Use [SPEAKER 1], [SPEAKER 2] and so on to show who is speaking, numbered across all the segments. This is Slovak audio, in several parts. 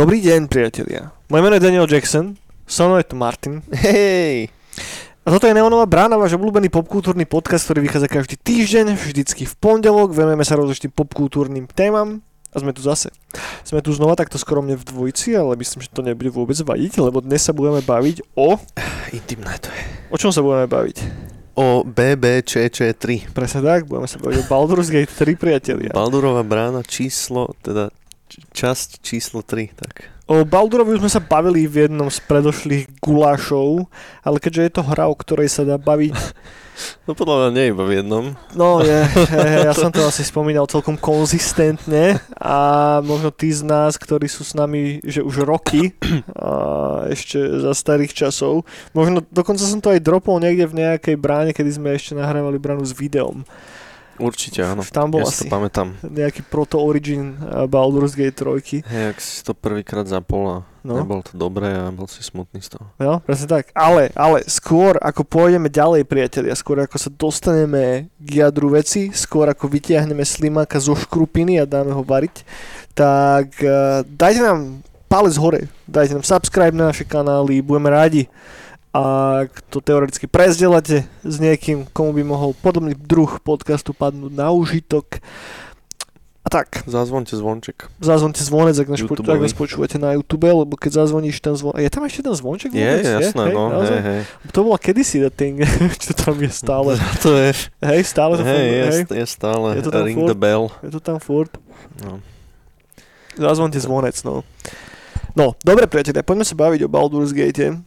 [SPEAKER 1] Dobrý deň, priatelia. Moje meno je Daniel Jackson, so mnou je tu Martin.
[SPEAKER 2] Hej!
[SPEAKER 1] A toto je Neonová brána, váš obľúbený popkultúrny podcast, ktorý vychádza každý týždeň, vždycky v pondelok. Venujeme sa rozličným popkultúrnym témam. A sme tu zase. Sme tu znova takto skromne v dvojici, ale myslím, že to nebude vôbec vadiť, lebo dnes sa budeme baviť o...
[SPEAKER 2] Intimné to je.
[SPEAKER 1] O čom sa budeme baviť?
[SPEAKER 2] O BBČČ3.
[SPEAKER 1] Presne tak, budeme sa baviť o Baldur's Gate 3, priatelia.
[SPEAKER 2] Baldurová brána číslo, teda časť číslo 3, tak.
[SPEAKER 1] O Baldurovi už sme sa bavili v jednom z predošlých gulášov, ale keďže je to hra, o ktorej sa dá baviť
[SPEAKER 2] No podľa mňa nie iba v jednom.
[SPEAKER 1] No je, je, ja som to asi spomínal celkom konzistentne a možno tí z nás, ktorí sú s nami, že už roky, a ešte za starých časov, možno dokonca som to aj dropol niekde v nejakej bráne, kedy sme ešte nahrávali bránu s videom.
[SPEAKER 2] Určite áno.
[SPEAKER 1] Tam bol
[SPEAKER 2] ja si
[SPEAKER 1] asi
[SPEAKER 2] to pamätám.
[SPEAKER 1] nejaký proto-origin uh, Baldur's Gate 3.
[SPEAKER 2] Hej, ak si to prvýkrát zapol a
[SPEAKER 1] No.
[SPEAKER 2] nebol to dobré a bol si smutný z toho.
[SPEAKER 1] No, presne tak. Ale, ale skôr ako pôjdeme ďalej, priatelia, skôr ako sa dostaneme k jadru veci, skôr ako vytiahneme slimáka zo škrupiny a dáme ho variť, tak uh, dajte nám palec hore, dajte nám subscribe na naše kanály, budeme rádi. Ak to teoreticky prezdielate s niekým, komu by mohol podobný druh podcastu padnúť na užitok. A tak,
[SPEAKER 2] Zazvonte zvonček.
[SPEAKER 1] zazvonte zvonec, ak nás,
[SPEAKER 2] YouTubeový.
[SPEAKER 1] ak nás počúvate na YouTube, lebo keď zazvoníš ten zvon... Je tam ešte ten zvonček?
[SPEAKER 2] Je,
[SPEAKER 1] vôbec?
[SPEAKER 2] jasné,
[SPEAKER 1] Hej,
[SPEAKER 2] no,
[SPEAKER 1] naozaj?
[SPEAKER 2] hej, hej.
[SPEAKER 1] To bola kedysi the thing, čo tam je stále.
[SPEAKER 2] To je,
[SPEAKER 1] Hej, stále to
[SPEAKER 2] hej, je,
[SPEAKER 1] hej.
[SPEAKER 2] je stále
[SPEAKER 1] Je to tam
[SPEAKER 2] ring
[SPEAKER 1] furt?
[SPEAKER 2] the bell.
[SPEAKER 1] Je to tam furt.
[SPEAKER 2] No.
[SPEAKER 1] Zazvonte zvonec, no. No, dobre priatelia, poďme sa baviť o Baldur's Gate.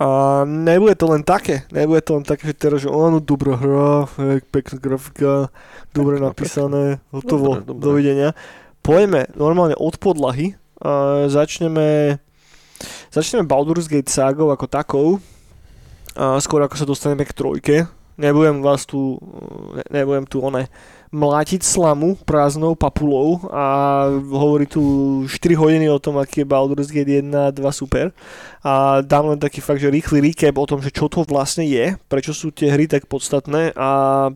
[SPEAKER 1] A nebude to len také, nebude to len také, že teraz, že áno, dobrá hra, pekná grafika, dobre
[SPEAKER 2] Pekná,
[SPEAKER 1] napísané, hotovo,
[SPEAKER 2] Dobre, dobre.
[SPEAKER 1] dovidenia. Poďme normálne od podlahy a začneme, začneme Baldur's Gate ságou ako takou, a skôr ako sa dostaneme k trojke. Nebudem vás tu, ne, nebudem tu one, mlátiť slamu prázdnou papulou a hovorí tu 4 hodiny o tom, aký je Baldur's Gate 1 a 2 super. A dám len taký fakt, že rýchly recap o tom, že čo to vlastne je, prečo sú tie hry tak podstatné a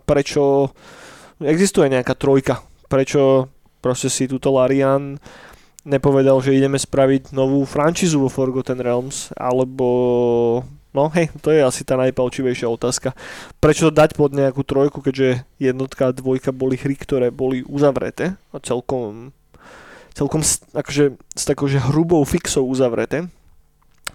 [SPEAKER 1] prečo existuje nejaká trojka. Prečo proste si túto Larian nepovedal, že ideme spraviť novú frančízu vo Forgotten Realms, alebo No hej, to je asi tá najpalčivejšia otázka. Prečo to dať pod nejakú trojku, keďže jednotka a dvojka boli hry, ktoré boli uzavreté a celkom, celkom akože, s takou že hrubou fixou uzavreté.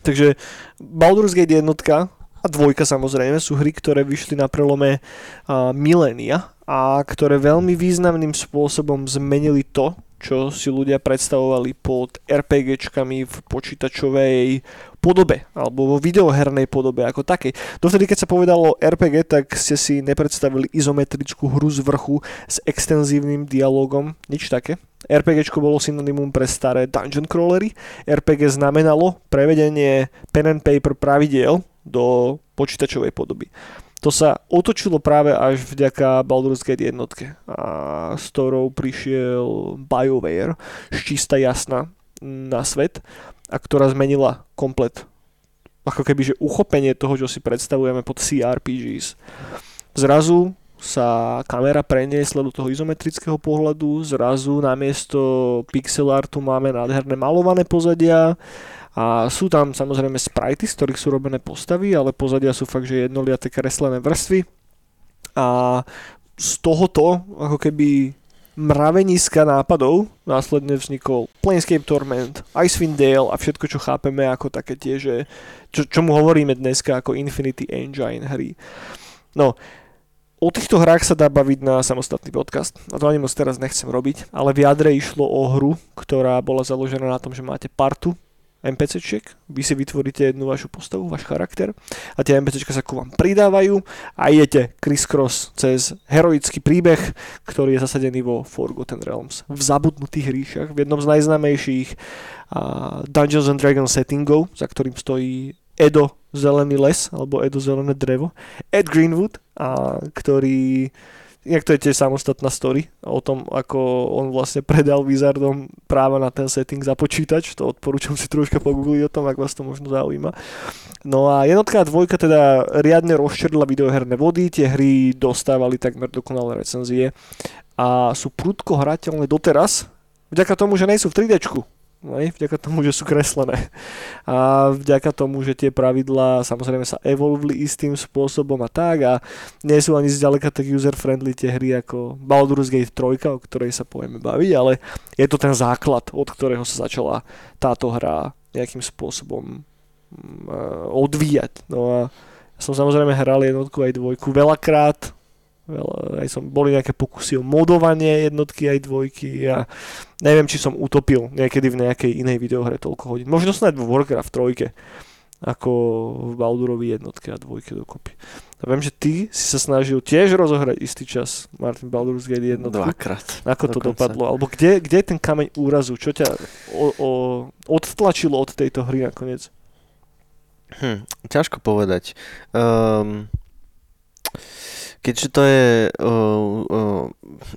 [SPEAKER 1] Takže Baldur's Gate jednotka a dvojka samozrejme sú hry, ktoré vyšli na prelome a, milénia a ktoré veľmi významným spôsobom zmenili to, čo si ľudia predstavovali pod RPGčkami v počítačovej podobe alebo vo videohernej podobe ako takej. Dovtedy, keď sa povedalo RPG, tak ste si nepredstavili izometrickú hru z vrchu s extenzívnym dialogom, nič také. RPGčko bolo synonymum pre staré dungeon crawlery. RPG znamenalo prevedenie pen and paper pravidiel do počítačovej podoby. To sa otočilo práve až vďaka Baldur's Gate jednotke, a s ktorou prišiel BioWare, čista jasná na svet a ktorá zmenila komplet ako keby, že uchopenie toho, čo si predstavujeme pod CRPGs. Zrazu sa kamera preniesla do toho izometrického pohľadu, zrazu namiesto pixel artu máme nádherné malované pozadia a sú tam samozrejme sprajty, z ktorých sú robené postavy, ale pozadia sú fakt, že jednoliaté kreslené vrstvy a z tohoto ako keby mraveniska nápadov následne vznikol Planescape Torment, Icewind Dale a všetko, čo chápeme ako také tie, že čo, čomu hovoríme dneska ako Infinity Engine hry. No, o týchto hrách sa dá baviť na samostatný podcast. A to ani moc teraz nechcem robiť. Ale v jadre išlo o hru, ktorá bola založená na tom, že máte partu NPCčiek, vy si vytvoríte jednu vašu postavu, váš charakter a tie NPCčka sa ku vám pridávajú a idete criss-cross cez heroický príbeh, ktorý je zasadený vo Forgotten Realms. V zabudnutých ríšach, v jednom z najznámejších uh, Dungeons and Dragons settingov, za ktorým stojí Edo zelený les, alebo Edo zelené drevo, Ed Greenwood, a, ktorý inak to je tiež samostatná story o tom, ako on vlastne predal Wizardom práva na ten setting za počítač, to odporúčam si troška pogoogliť o tom, ak vás to možno zaujíma. No a jednotka a dvojka teda riadne rozčerdila videoherné vody, tie hry dostávali takmer dokonalé recenzie a sú prudko hrateľné doteraz, vďaka tomu, že nejsú v 3D. Hej, vďaka tomu, že sú kreslené. A vďaka tomu, že tie pravidlá samozrejme sa evolvli istým spôsobom a tak a nie sú ani zďaleka tak user-friendly tie hry ako Baldur's Gate 3, o ktorej sa povieme baviť, ale je to ten základ, od ktorého sa začala táto hra nejakým spôsobom mm, odvíjať. No a som samozrejme hral jednotku aj dvojku veľakrát, Veľa, aj som, boli nejaké pokusy o modovanie jednotky aj dvojky a neviem, či som utopil niekedy v nejakej inej videohre toľko hodín. Možno snáď vo Warcraft 3 ako v Baldurovi jednotke a dvojke dokopy. A viem, že ty si sa snažil tiež rozohrať istý čas Martin Baldur's Gate jednotku.
[SPEAKER 2] Dvakrát.
[SPEAKER 1] Ako to dokonca. dopadlo? Alebo kde, kde je ten kameň úrazu? Čo ťa o, o, odtlačilo od tejto hry nakoniec?
[SPEAKER 2] Hm, ťažko povedať. Um, Keďže to je, uh, uh,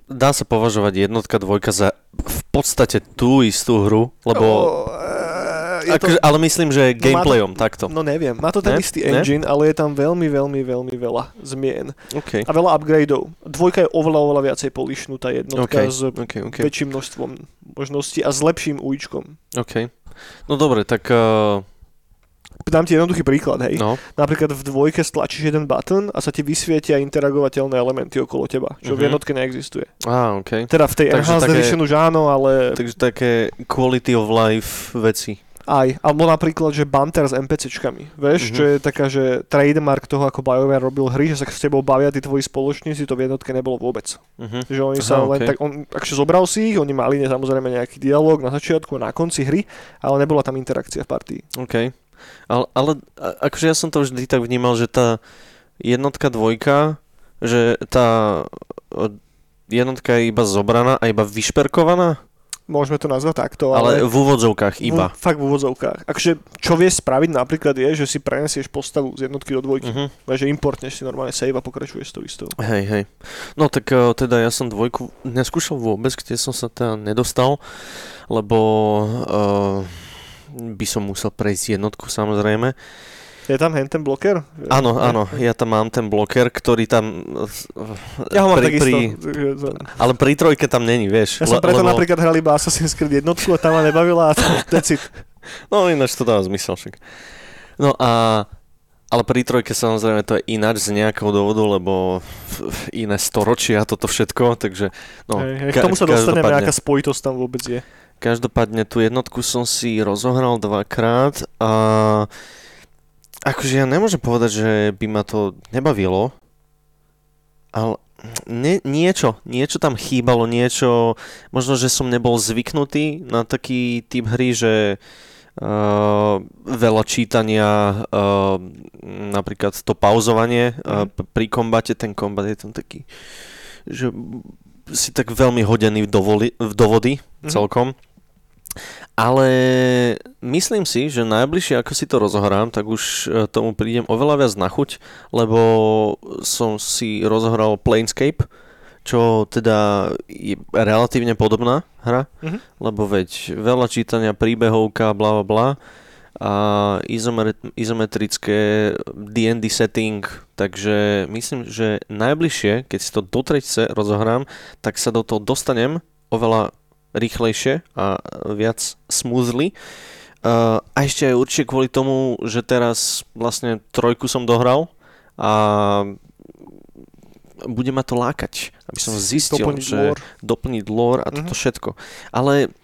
[SPEAKER 2] dá sa považovať jednotka, dvojka za v podstate tú istú hru, lebo... Uh, to... Ale myslím, že gameplayom
[SPEAKER 1] no
[SPEAKER 2] to, takto.
[SPEAKER 1] No neviem, má to ten ne? istý engine, ne? ale je tam veľmi, veľmi, veľmi veľa zmien. Okay. A veľa upgradeov. Dvojka je oveľa, oveľa viacej polišnutá jednotka okay. s okay, okay. väčším množstvom možností a s lepším uličkom.
[SPEAKER 2] OK. No dobre, tak... Uh
[SPEAKER 1] dám ti jednoduchý príklad, hej. No. Napríklad v dvojke stlačíš jeden button a sa ti vysvietia interagovateľné elementy okolo teba, čo uh-huh. v mhm. jednotke neexistuje.
[SPEAKER 2] Á, okay.
[SPEAKER 1] Teda v tej takže Enhanced také, Edition už áno, ale...
[SPEAKER 2] Takže také quality of life veci.
[SPEAKER 1] Aj, alebo napríklad, že banter s NPCčkami, vieš, uh-huh. čo je taká, že trademark toho, ako BioWare robil hry, že sa s tebou bavia tí tvoji spoločníci, to v jednotke nebolo vôbec. Uh-huh. Že oni Aha, sa len okay. tak, on, akže zobral si ich, oni mali samozrejme nejaký dialog na začiatku a na konci hry, ale nebola tam interakcia v partii.
[SPEAKER 2] Okay. Ale, ale akože ja som to vždy tak vnímal, že tá jednotka, dvojka, že tá jednotka je iba zobraná a iba vyšperkovaná?
[SPEAKER 1] Môžeme to nazvať takto, ale...
[SPEAKER 2] Ale v úvodzovkách iba.
[SPEAKER 1] V, fakt v úvodzovkách. Akže čo vieš spraviť napríklad je, že si prenesieš postavu z jednotky do dvojky. Uh-huh. že importneš si normálne save a pokračuješ to istou.
[SPEAKER 2] Hej, hej. No tak uh, teda ja som dvojku neskúšal vôbec, kde som sa teda nedostal, lebo... Uh, by som musel prejsť jednotku samozrejme.
[SPEAKER 1] Je tam hen ten bloker?
[SPEAKER 2] Áno, áno, ja tam mám ten bloker, ktorý tam...
[SPEAKER 1] Ja ho mám pri,
[SPEAKER 2] pri, Ale pri trojke tam není, vieš.
[SPEAKER 1] Ja som preto lebo... napríklad hral iba Assassin's Creed jednotku a tam ma nebavila a decit.
[SPEAKER 2] No ináč to dáva zmysel však. No a... Ale pri trojke samozrejme to je ináč z nejakého dôvodu, lebo iné storočia toto všetko, takže... No,
[SPEAKER 1] hej, hej, k tomu sa dostaneme, aká spojitosť tam vôbec je.
[SPEAKER 2] Každopádne tú jednotku som si rozohral dvakrát a akože ja nemôžem povedať, že by ma to nebavilo, ale nie, niečo, niečo tam chýbalo, niečo, možno, že som nebol zvyknutý na taký typ hry, že uh, veľa čítania, uh, napríklad to pauzovanie uh, pri kombate, ten kombat je tam taký, že si tak veľmi hodený do, voli, do vody mm-hmm. celkom. Ale myslím si, že najbližšie ako si to rozohrám, tak už e, tomu prídem oveľa viac na chuť, lebo som si rozohral Planescape, čo teda je relatívne podobná hra, mm-hmm. lebo veď veľa čítania, príbehovka, bla bla bla a izometrické D&D setting, takže myslím, že najbližšie, keď si to do tretice rozohrám, tak sa do toho dostanem oveľa rýchlejšie a viac smoothly. A ešte aj určite kvôli tomu, že teraz vlastne trojku som dohral a bude ma to lákať, aby som zistil, doplniť že lore. doplniť lore a toto uh-huh. všetko. Ale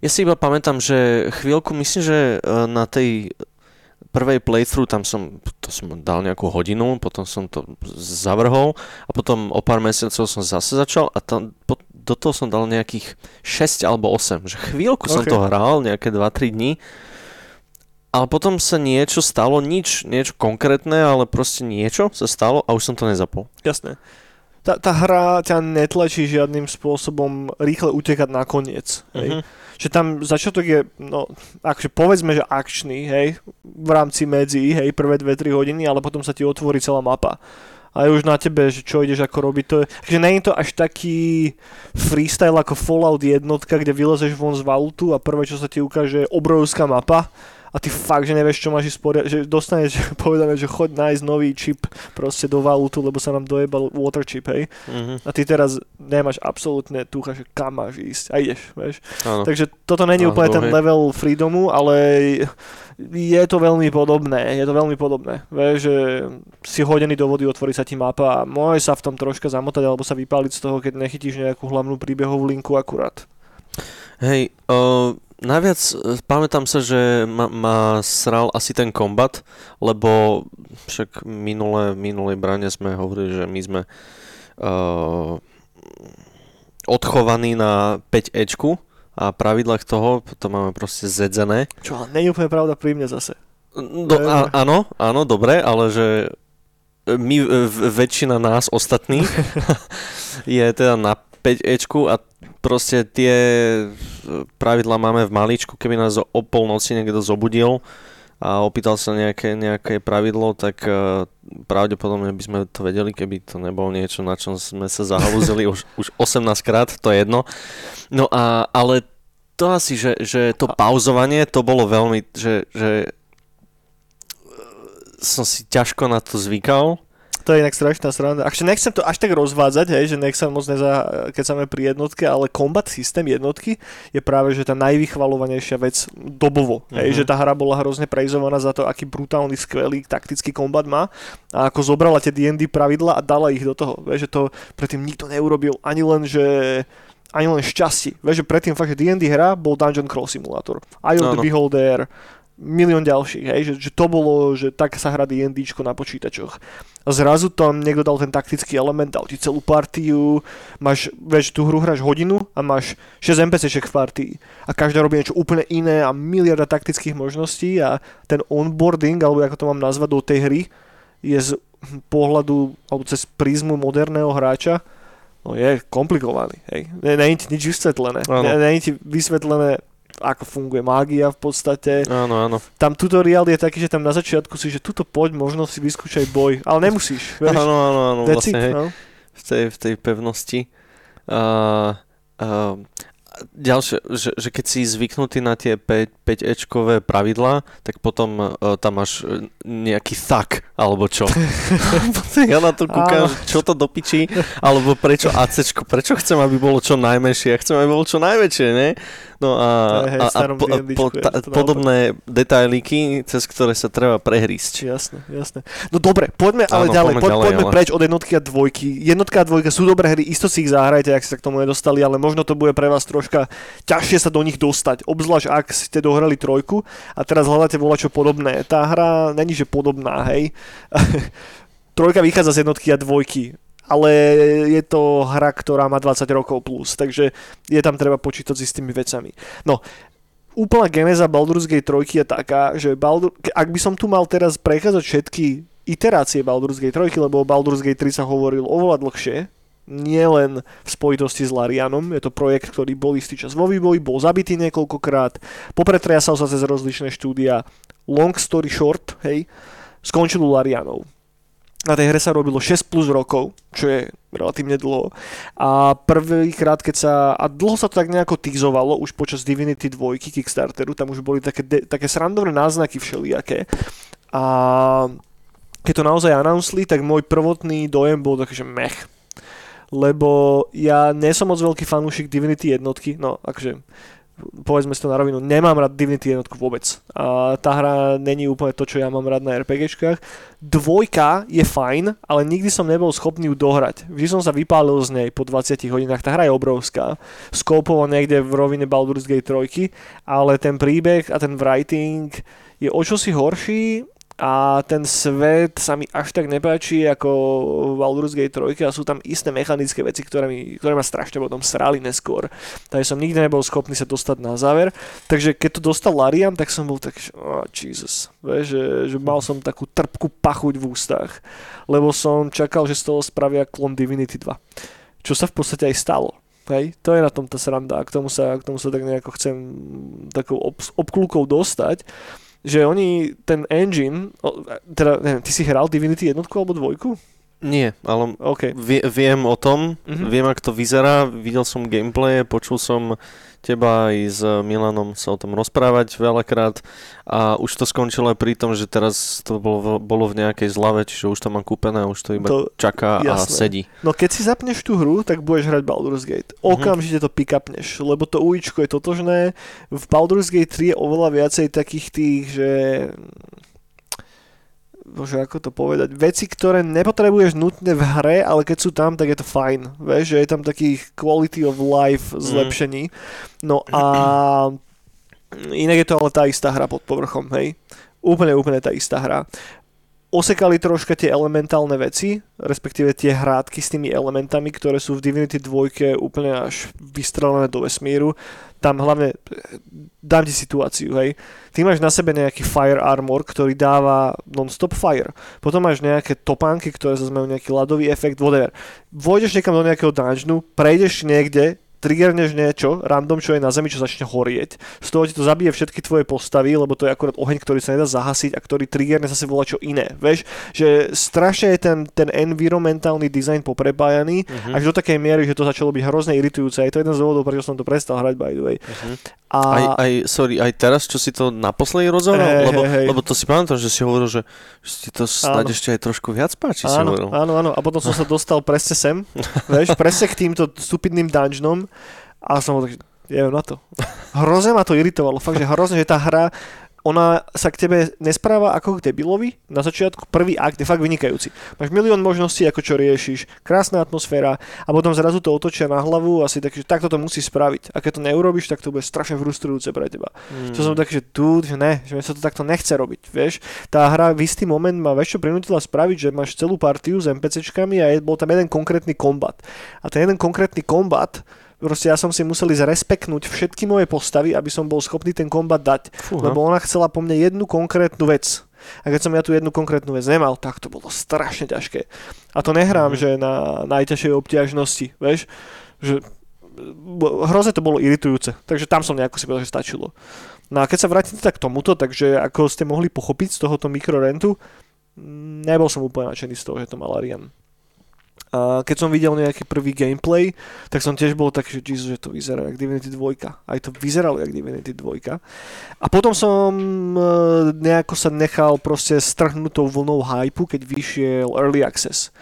[SPEAKER 2] ja si iba pamätám, že chvíľku, myslím, že na tej prvej playthrough tam som, to som dal nejakú hodinu, potom som to zavrhol a potom o pár mesiacov som zase začal a tam, do toho som dal nejakých 6 alebo 8, že chvíľku okay. som to hral, nejaké 2-3 dní, ale potom sa niečo stalo, nič, niečo konkrétne, ale proste niečo sa stalo a už som to nezapol.
[SPEAKER 1] Jasné. Tá, tá hra ťa netlačí žiadnym spôsobom rýchle utekať na koniec. Hej? Uh-huh. Že tam začiatok je, no, akže povedzme, že akčný, hej, v rámci medzi, hej, prvé 2-3 hodiny, ale potom sa ti otvorí celá mapa A je už na tebe, že čo ideš ako robiť. To je, takže nie je to až taký freestyle ako Fallout jednotka, kde vylezeš von z valutu a prvé, čo sa ti ukáže, je obrovská mapa a ty fakt, že nevieš, čo máš sporia- že dostaneš povedané, že choď nájsť nový čip proste do valutu, lebo sa nám dojebal water chip, hej.
[SPEAKER 2] Mhm.
[SPEAKER 1] A ty teraz nemáš absolútne tucha, že kam máš ísť a ideš, vieš.
[SPEAKER 2] Áno.
[SPEAKER 1] Takže toto není úplne ten
[SPEAKER 2] dlhé.
[SPEAKER 1] level freedomu, ale je to veľmi podobné, je to veľmi podobné. Vieš, že si hodený do vody, otvorí sa ti mapa a môže sa v tom troška zamotať alebo sa vypáliť z toho, keď nechytíš nejakú hlavnú príbehovú linku akurát.
[SPEAKER 2] Hej, uh, najviac e, pamätám sa, že ma, ma sral asi ten kombat, lebo však minulé, minulej brane sme hovorili, že my sme uh, odchovaní na 5 Ečku a pravidlách toho to máme proste zedzené.
[SPEAKER 1] Čo ale nie je úplne pravda pri mne zase.
[SPEAKER 2] Do, a, áno, áno, dobre, ale že my, e, väčšina nás ostatných je teda na 5 Ečku a proste tie e, pravidlá máme v maličku, keby nás o polnoci niekto zobudil a opýtal sa nejaké, nejaké pravidlo, tak uh, pravdepodobne by sme to vedeli, keby to nebolo niečo, na čom sme sa zahalúzili už, už 18 krát, to je jedno. No a, ale to asi, že, že to pauzovanie, to bolo veľmi, že, že som si ťažko na to zvykal.
[SPEAKER 1] To je inak strašná sranda. Akže nechcem to až tak rozvádzať, hej, že nech sa moc neza, keď sa pri jednotke, ale combat systém jednotky je práve že tá najvychvalovanejšia vec dobovo. Hej,
[SPEAKER 2] Mhm.
[SPEAKER 1] že tá hra bola hrozne prejzovaná za to, aký brutálny, skvelý taktický kombat má a ako zobrala tie D&D pravidla a dala ich do toho. Vieš, že to predtým nikto neurobil ani len, že ani len šťastí. Vieš, že predtým fakt, že D&D hra bol Dungeon Crawl Simulator. Eye of the
[SPEAKER 2] Áno.
[SPEAKER 1] Beholder, milión ďalších, hej, že, že to bolo, že tak sa hrá D&Dčko na počítačoch. A zrazu tam niekto dal ten taktický element, dal ti celú partiu, máš, vieš, tú hru hráš hodinu a máš 6 NPCček v partii a každá robí niečo úplne iné a miliarda taktických možností a ten onboarding, alebo ako to mám nazvať, do tej hry je z pohľadu, alebo cez prízmu moderného hráča No je komplikovaný, hej. Ne- Není ti nič vysvetlené. Není ti vysvetlené, ako funguje mágia v podstate.
[SPEAKER 2] Áno, áno.
[SPEAKER 1] Tam tutoriál je taký, že tam na začiatku si, že tuto poď, možno si vyskúšaj boj, ale nemusíš. Vieš,
[SPEAKER 2] Áno, áno, áno,
[SPEAKER 1] That's
[SPEAKER 2] vlastne,
[SPEAKER 1] it,
[SPEAKER 2] hej,
[SPEAKER 1] no.
[SPEAKER 2] v, tej, v tej pevnosti. A, a, ďalšie, že, že keď si zvyknutý na tie 5, 5 ečkové pravidlá, tak potom uh, tam máš e, nejaký thak, alebo čo. ja na to kúkam, čo to do piči, alebo prečo ACčko, prečo chcem, aby bolo čo najmenšie, ja chcem, aby bolo čo najväčšie, ne? No a,
[SPEAKER 1] hej,
[SPEAKER 2] a, a po, po, ta, podobné detailíky, cez ktoré sa treba prehrísť.
[SPEAKER 1] Jasné, jasné. No dobre, poďme ale
[SPEAKER 2] Áno,
[SPEAKER 1] ďalej,
[SPEAKER 2] poďme
[SPEAKER 1] poď,
[SPEAKER 2] ďalej,
[SPEAKER 1] poďme
[SPEAKER 2] ale-
[SPEAKER 1] preč od jednotky a dvojky. Jednotka a dvojka sú dobré hry, isto si ich zahrajte, ak ste sa k tomu nedostali, ale možno to bude pre vás troška ťažšie sa do nich dostať, obzvlášť ak ste dohrali trojku a teraz hľadáte volačo podobné. Tá hra není že podobná, hej. Trojka vychádza z jednotky a dvojky, ale je to hra, ktorá má 20 rokov plus, takže je tam treba počítať s istými vecami. No, úplná geneza Baldur's Gate 3 je taká, že Baldur, ak by som tu mal teraz prechádzať všetky iterácie Baldur's Gate 3, lebo o Baldur's Gate 3 sa hovoril oveľa dlhšie, nie len v spojitosti s Larianom, je to projekt, ktorý bol istý čas vo vývoji, bol zabitý niekoľkokrát, popretriasal sa cez rozličné štúdia, long story short, hej, skončil u Larianov. Na tej hre sa robilo 6 plus rokov, čo je relatívne dlho. A prvýkrát, keď sa... A dlho sa to tak nejako týzovalo, už počas Divinity 2 Kickstarteru, tam už boli také, de, také srandovné náznaky všelijaké. A keď to naozaj announceli, tak môj prvotný dojem bol taký, že mech. Lebo ja nie som moc veľký fanúšik Divinity jednotky, no akože povedzme si to na rovinu, nemám rád Divinity jednotku vôbec. A tá hra není úplne to, čo ja mám rád na RPGčkách. Dvojka je fajn, ale nikdy som nebol schopný ju dohrať. Vždy som sa vypálil z nej po 20 hodinách. Tá hra je obrovská. Skópovo niekde v rovine Baldur's Gate 3, ale ten príbeh a ten writing je o čosi horší a ten svet sa mi až tak nepáči ako v Baldur's Gate 3 a sú tam isté mechanické veci, ktoré, mi, ktoré ma strašne potom srali neskôr. Takže som nikdy nebol schopný sa dostať na záver. Takže keď to dostal Larian, tak som bol tak, oh, Jesus. Vieš, že, že mal som takú trpkú pachuť v ústach, lebo som čakal, že z toho spravia klon Divinity 2. Čo sa v podstate aj stalo. Hej, to je na tom tá sranda a k tomu sa, k tomu sa tak nejako chcem takou ob, obklúkou dostať že oni ten engine, teda neviem, ty si hral Divinity jednotku alebo dvojku?
[SPEAKER 2] Nie, ale
[SPEAKER 1] OK.
[SPEAKER 2] vie, viem o tom,
[SPEAKER 1] Mhm.
[SPEAKER 2] viem, ako to vyzerá, videl som gameplay, počul som teba aj s Milanom sa o tom rozprávať veľakrát a už to skončilo aj pri tom, že teraz to bolo, bolo v nejakej zlave, čiže už to mám kúpené a už to iba
[SPEAKER 1] To-
[SPEAKER 2] čaká a
[SPEAKER 1] jasné.
[SPEAKER 2] sedí.
[SPEAKER 1] No keď si zapneš tú hru, tak budeš hrať Baldur's Gate. Okamžite to pick-upneš, lebo to ujíčko je totožné. V Baldur's Gate 3 je oveľa viacej takých tých, že... Bože, ako to povedať? Veci, ktoré nepotrebuješ nutne v hre, ale keď sú tam, tak je to fajn. Vieš, že je tam takých quality of life zlepšení. No a inak je to ale tá istá hra pod povrchom, hej? Úplne, úplne tá istá hra osekali troška tie elementálne veci, respektíve tie hrádky s tými elementami, ktoré sú v Divinity 2 úplne až vystrelené do vesmíru. Tam hlavne, dám ti situáciu, hej. Ty máš na sebe nejaký fire armor, ktorý dáva non-stop fire. Potom máš nejaké topánky, ktoré zase majú nejaký ľadový efekt, whatever. Vojdeš niekam do nejakého dungeonu, prejdeš niekde, triggerneš niečo, random, čo je na zemi, čo začne horieť. Z toho ti to zabije všetky tvoje postavy, lebo to je akurát oheň, ktorý sa nedá zahasiť a ktorý triggerne zase volá čo iné. Vieš, že strašne je ten, ten environmentálny dizajn poprepájaný
[SPEAKER 2] Mhm.
[SPEAKER 1] až do takej miery, že to začalo byť hrozne iritujúce. Je to jeden z dôvodov, prečo som to prestal hrať, by the way.
[SPEAKER 2] Mhm.
[SPEAKER 1] A
[SPEAKER 2] Aj, aj, sorry, aj teraz, čo si to naposledy rozohral?
[SPEAKER 1] Hej,
[SPEAKER 2] lebo,
[SPEAKER 1] hej, hej.
[SPEAKER 2] lebo to si pamätám, že si hovoril, že, že si to snáď
[SPEAKER 1] Áno.
[SPEAKER 2] ešte aj trošku viac páči, si
[SPEAKER 1] áno,
[SPEAKER 2] hovoril.
[SPEAKER 1] áno, áno. A potom som sa dostal presne sem, vieš, presne k týmto stupidným dungeonom a som bol tak, že jevem na to. Hrozne ma to iritovalo, fakt, že hrozne, že tá hra ona sa k tebe nespráva ako k debilovi. Na začiatku prvý akt je fakt vynikajúci. Máš milión možností, ako čo riešiš, krásna atmosféra a potom zrazu to otočia na hlavu a si tak, že takto to musí spraviť. A keď to neurobiš, tak to bude strašne frustrujúce pre teba.
[SPEAKER 2] Mm.
[SPEAKER 1] Čo som taký, že tu, že ne, že sa to takto nechce robiť, vieš. Tá hra v istý moment ma väčšie prinútila spraviť, že máš celú partiu s NPCčkami a je, bol tam jeden konkrétny kombat. A ten jeden konkrétny kombat, proste ja som si musel ísť respeknúť všetky moje postavy, aby som bol schopný ten kombat dať.
[SPEAKER 2] Fúha.
[SPEAKER 1] Lebo ona chcela po mne jednu konkrétnu vec. A keď som ja tú jednu konkrétnu vec nemal, tak to bolo strašne ťažké. A to nehrám,
[SPEAKER 2] Mhm.
[SPEAKER 1] že na najťažšej obťažnosti, vieš, že hrozne to bolo iritujúce, takže tam som nejako si povedal, že stačilo. No a keď sa vrátim teda k tomuto, takže ako ste mohli pochopiť z tohoto mikrorentu, mm, nebol som úplne nadšený z toho, že to mal Arian. A keď som videl nejaký prvý gameplay, tak som tiež bol taký, že Jesus, že to vyzerá jak Divinity 2. Aj to vyzeralo jak Divinity 2. A potom som e, nejako sa nechal proste strhnúť tou vlnou hypu, keď vyšiel Early Access.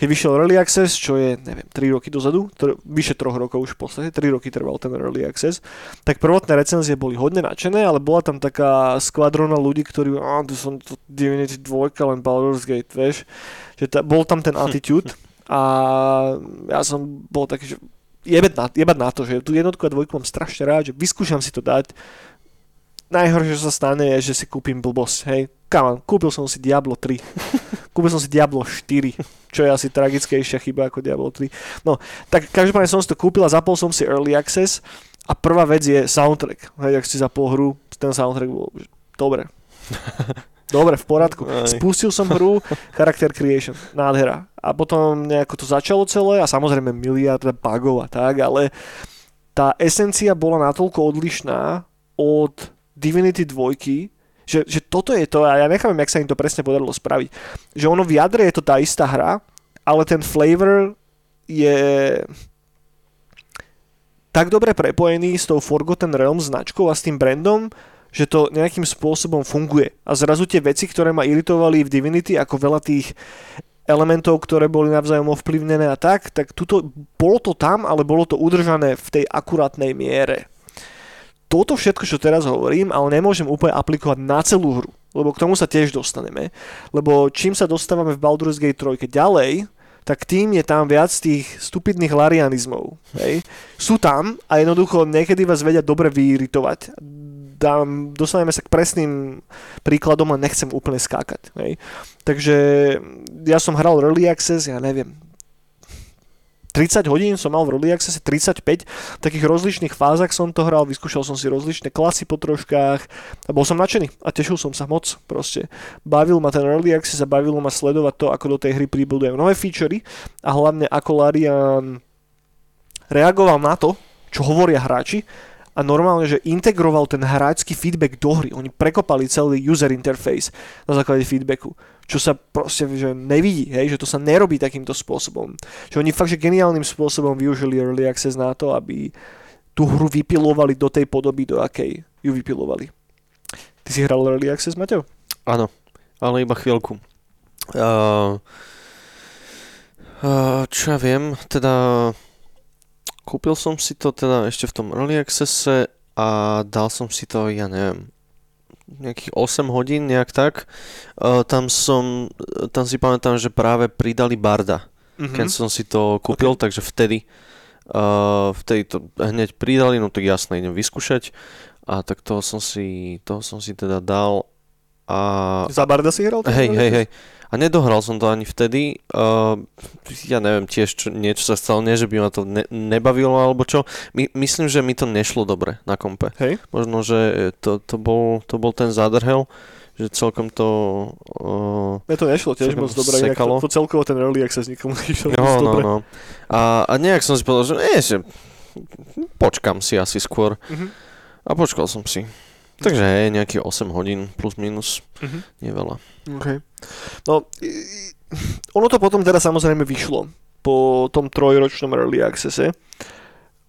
[SPEAKER 1] Keď vyšiel Early Access, čo je, neviem, 3 roky dozadu, tr- vyše 3 rokov už v podstate, 3 roky trval ten Early Access, tak prvotné recenzie boli hodne nadšené, ale bola tam taká skvadrona ľudí, ktorí, a to som to Divinity 2, len Baldur's Gate, vieš, že ta, bol tam ten attitude a ja som bol taký, že jebať na, jebať na to, že tú jednotku a dvojku mám strašne rád, že vyskúšam si to dať. Najhoršie, čo sa stane, je, že si kúpim blbosť, hej. On, kúpil som si Diablo 3. kúpil som si Diablo 4, čo je asi tragickejšia chyba ako Diablo 3. No, tak každopádne som si to kúpil a zapol som si Early Access a prvá vec je soundtrack. Hej, ak si zapol hru, ten soundtrack bol dobre. Dobre, v poriadku.
[SPEAKER 2] Aj.
[SPEAKER 1] Spustil som hru, Character Creation, nádhera. A potom nejako to začalo celé a samozrejme miliarda bugov a tak, ale tá esencia bola natoľko odlišná od Divinity 2, že, že toto je to, a ja nechápem, jak sa im to presne podarilo spraviť. Že ono v jadre je to tá istá hra, ale ten flavor je tak dobre prepojený s tou Forgotten Realms značkou a s tým brandom, že to nejakým spôsobom funguje. A zrazu tie veci, ktoré ma iritovali v Divinity, ako veľa tých elementov, ktoré boli navzájom ovplyvnené a tak, tak tuto, bolo to tam, ale bolo to udržané v tej akurátnej miere. Toto všetko, čo teraz hovorím, ale nemôžem úplne aplikovať na celú hru, lebo k tomu sa tiež dostaneme. Lebo čím sa dostávame v Baldur's Gate 3 ďalej, tak tým je tam viac tých stupidných larianizmov. Hej. Sú tam a jednoducho niekedy vás vedia dobre vyiritovať. Dám, dostaneme sa k presným príkladom a nechcem úplne skákať. Hej. Takže ja som hral Early Access, ja neviem, 30 hodín som mal v Early Access, 35, v takých rozličných fázach som to hral, vyskúšal som si rozličné klasy po troškách a bol som nadšený a tešil som sa moc proste. Bavil ma ten Early Access a bavilo ma sledovať to, ako do tej hry pribudujem nové featurey a hlavne ako Larian reagoval na to, čo hovoria hráči a normálne, že integroval ten hráčsky feedback do hry. Oni prekopali celý user interface na základe feedbacku. čo sa proste že nevidí, hej, že to sa nerobí takýmto spôsobom. Že oni fakt, že geniálnym spôsobom využili Early Access na to, aby tú hru vypilovali do tej podoby, do akej ju vypilovali. Ty si hral Early Access, Mateo?
[SPEAKER 2] Áno, ale iba chvíľku. Uh, uh, čo ja viem, teda kúpil som si to teda ešte v tom Early Accesse a dal som si to, ja neviem, nejakých 8 hodín, nejak tak. Uh, tam som, tam si pamätám, že práve pridali Barda, mm-hmm. keď som si to kúpil, okay. takže vtedy, uh, vtedy to hneď pridali, no tak jasne, idem vyskúšať. A tak toho som si, toho som si teda dal a...
[SPEAKER 1] Za Barda si hral?
[SPEAKER 2] Hej, hej, hej. A nedohral som to ani vtedy. Uh, ja neviem, tiež čo, niečo sa stalo, nie že by ma to ne, nebavilo alebo čo. My, myslím, že mi to nešlo dobre na kompe.
[SPEAKER 1] Hej.
[SPEAKER 2] Možno, že to, to, bol, to bol ten zádrhel, že celkom to... Uh,
[SPEAKER 1] Mne to nešlo tiež moc dobre, to, to celkovo ten early access nikomu nešiel no,
[SPEAKER 2] no, no. A, a nejak som si povedal, že nie, že počkam si asi skôr. Uh-huh. A počkal som si. Takže je nejaký 8 hodín plus minus, uh-huh. nie veľa.
[SPEAKER 1] Okay. No, ono to potom teda samozrejme vyšlo po tom trojročnom early accesse.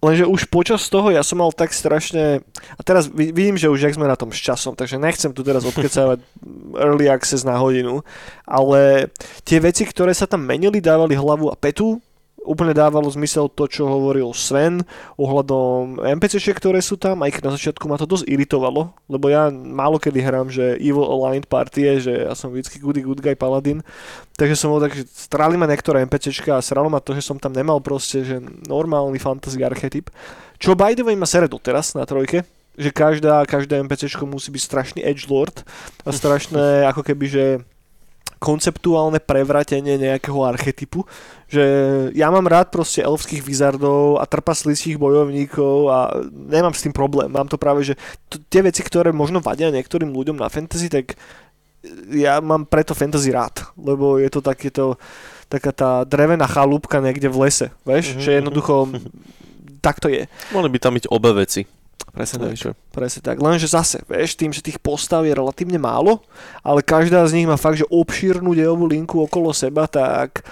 [SPEAKER 1] Lenže už počas toho ja som mal tak strašne... A teraz vidím, že už jak sme na tom s časom, takže nechcem tu teraz odkecávať early access na hodinu, ale tie veci, ktoré sa tam menili, dávali hlavu a petu úplne dávalo zmysel to, čo hovoril Sven ohľadom NPC, ktoré sú tam, aj keď na začiatku ma to dosť iritovalo, lebo ja málo kedy hrám, že Evil Aligned partie, že ja som vždycky goody good guy paladin, takže som bol tak, že strali ma niektoré NPC a sralo ma to, že som tam nemal proste, že normálny fantasy archetyp, čo by the way ma sere doteraz na trojke, že každá, každé NPC musí byť strašný edgelord a strašné ako keby, že konceptuálne prevratenie nejakého archetypu, že ja mám rád proste elfských vizardov a trpaslivých bojovníkov a nemám s tým problém. Mám to práve, že t- tie veci, ktoré možno vadia niektorým ľuďom na fantasy, tak ja mám preto fantasy rád, lebo je to takéto taká tá drevená chalúbka niekde v lese, vieš, mm-hmm. že jednoducho tak to je.
[SPEAKER 2] Mohli by tam byť obe veci.
[SPEAKER 1] Presne tak, presne tak. Lenže zase, vieš, tým, že tých postav je relatívne málo, ale každá z nich má fakt, že obšírnu dejovú linku okolo seba, tak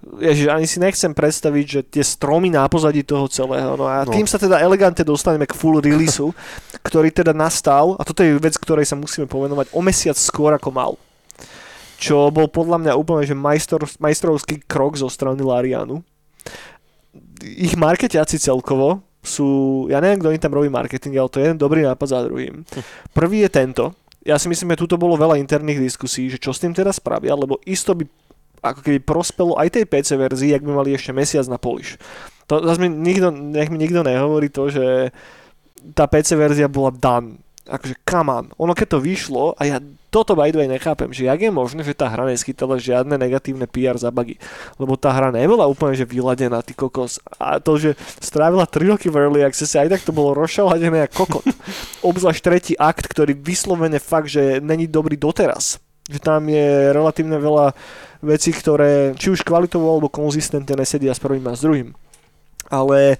[SPEAKER 1] Ježiš, ani si nechcem predstaviť, že tie stromy na pozadí toho celého. No a no. tým sa teda elegantne dostaneme k full releaseu, ktorý teda nastal, a toto je vec, ktorej sa musíme povenovať, o mesiac skôr ako mal. Čo bol podľa mňa úplne že majstor, majstrovský krok zo strany Larianu. Ich marketiaci celkovo sú, ja neviem, kto im tam robí marketing, ale to je jeden dobrý nápad za druhým. Hm. Prvý je tento. Ja si myslím, že tu bolo veľa interných diskusí, že čo s tým teraz spravia, lebo isto by ako keby prospelo aj tej PC verzii, ak by mali ešte mesiac na poliš. To zase mi nikto, nech mi nikto nehovorí to, že tá PC verzia bola done akože come on, ono keď to vyšlo a ja toto by the way nechápem, že jak je možné, že tá hra neskytala žiadne negatívne PR za bugy, lebo tá hra nebola úplne že vyladená, ty kokos. A to, že strávila 3 roky v Early Access, aj tak to bolo rozšaladené ako kokot. Obzvlášť tretí akt, ktorý vyslovene fakt, že není dobrý doteraz. Že tam je relatívne veľa vecí, ktoré či už kvalitovo alebo konzistentne nesedia s prvým a s druhým ale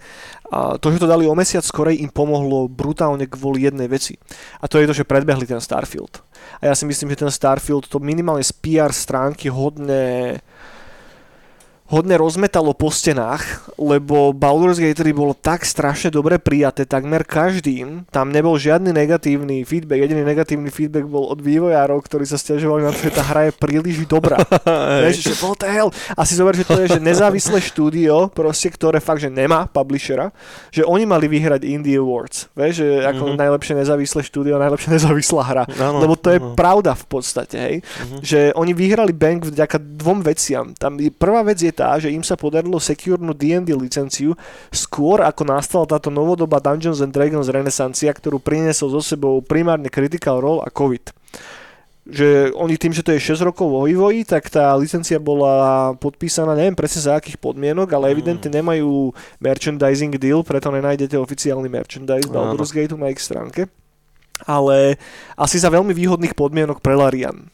[SPEAKER 1] a to, že to dali o mesiac skorej, im pomohlo brutálne kvôli jednej veci. A to je to, že predbehli ten Starfield. A ja si myslím, že ten Starfield to minimálne z PR stránky hodne hodne rozmetalo po stenách, lebo Baldur's Gate 3 bolo tak strašne dobre prijaté takmer každým. Tam nebol žiadny negatívny feedback. Jediný negatívny feedback bol od vývojárov, ktorí sa stiažovali na to, že tá hra je príliš dobrá. Vieš, že what the hell? A si zober, že to je že nezávislé štúdio, proste, ktoré fakt, že nemá publishera, že oni mali vyhrať Indie Awards. Vieš, že ako mm-hmm. najlepšie nezávislé štúdio, najlepšia nezávislá hra. Ano, lebo to je ano. pravda v podstate, hej. Mm-hmm. Že oni vyhrali Bank vďaka dvom veciam. Tam prvá vec je tá, že im sa podarilo securnúť D&D licenciu skôr ako nastala táto novodobá Dungeons and Dragons renesancia, ktorú priniesol so sebou primárne Critical Role a COVID že oni tým, že to je 6 rokov vo vývoji, tak tá licencia bola podpísaná, neviem presne za akých podmienok, ale mm. evidentne nemajú merchandising deal, preto nenájdete oficiálny merchandise Baldur's Gate na ich stránke. Ale asi za veľmi výhodných podmienok pre Larian.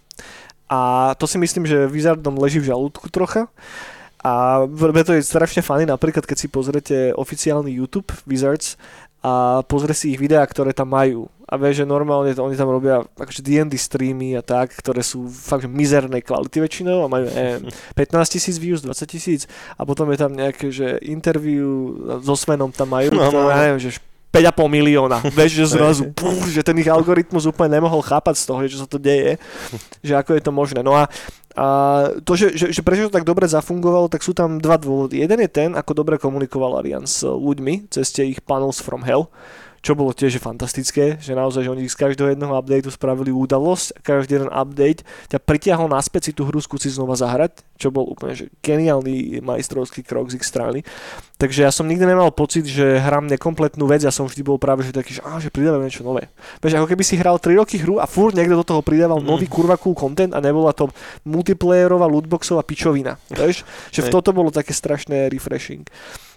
[SPEAKER 1] A to si myslím, že Wizardom leží v žalúdku trocha. A to je strašne fany, napríklad keď si pozrete oficiálny YouTube Wizards a pozrie si ich videá, ktoré tam majú. A vieš, že normálne to, oni tam robia akože D&D streamy a tak, ktoré sú fakt že mizernej kvality väčšinou a majú neviem, 15 tisíc views, 20 tisíc a potom je tam nejaké, že interview so Svenom tam majú,
[SPEAKER 2] No,
[SPEAKER 1] to,
[SPEAKER 2] no.
[SPEAKER 1] ja neviem, že 5,5 milióna. Vieš, že zrazu, puf, že ten ich algoritmus úplne nemohol chápať z toho, že sa to deje, že ako je to možné. No a, a to, že, že, že prečo to tak dobre zafungovalo, tak sú tam dva dôvody. Jeden je ten, ako dobre komunikoval Arian s ľuďmi cez tie ich panels from hell, čo bolo tiež fantastické, že naozaj, že oni z každého jedného updateu spravili udalosť a každý jeden update ťa pritiahol naspäť si tú hru skúsiť znova zahrať, čo bol úplne že geniálny majstrovský krok z ich strany. Takže ja som nikdy nemal pocit, že hrám nekompletnú vec, ja som vždy bol práve že taký, že, á, že pridávam niečo nové. Vieš, ako keby si hral 3 roky hru a furt niekto do toho pridával
[SPEAKER 2] Mm.
[SPEAKER 1] nový kurva cool content a nebola to multiplayerová lootboxová pičovina. Vieš, že v toto bolo také strašné refreshing.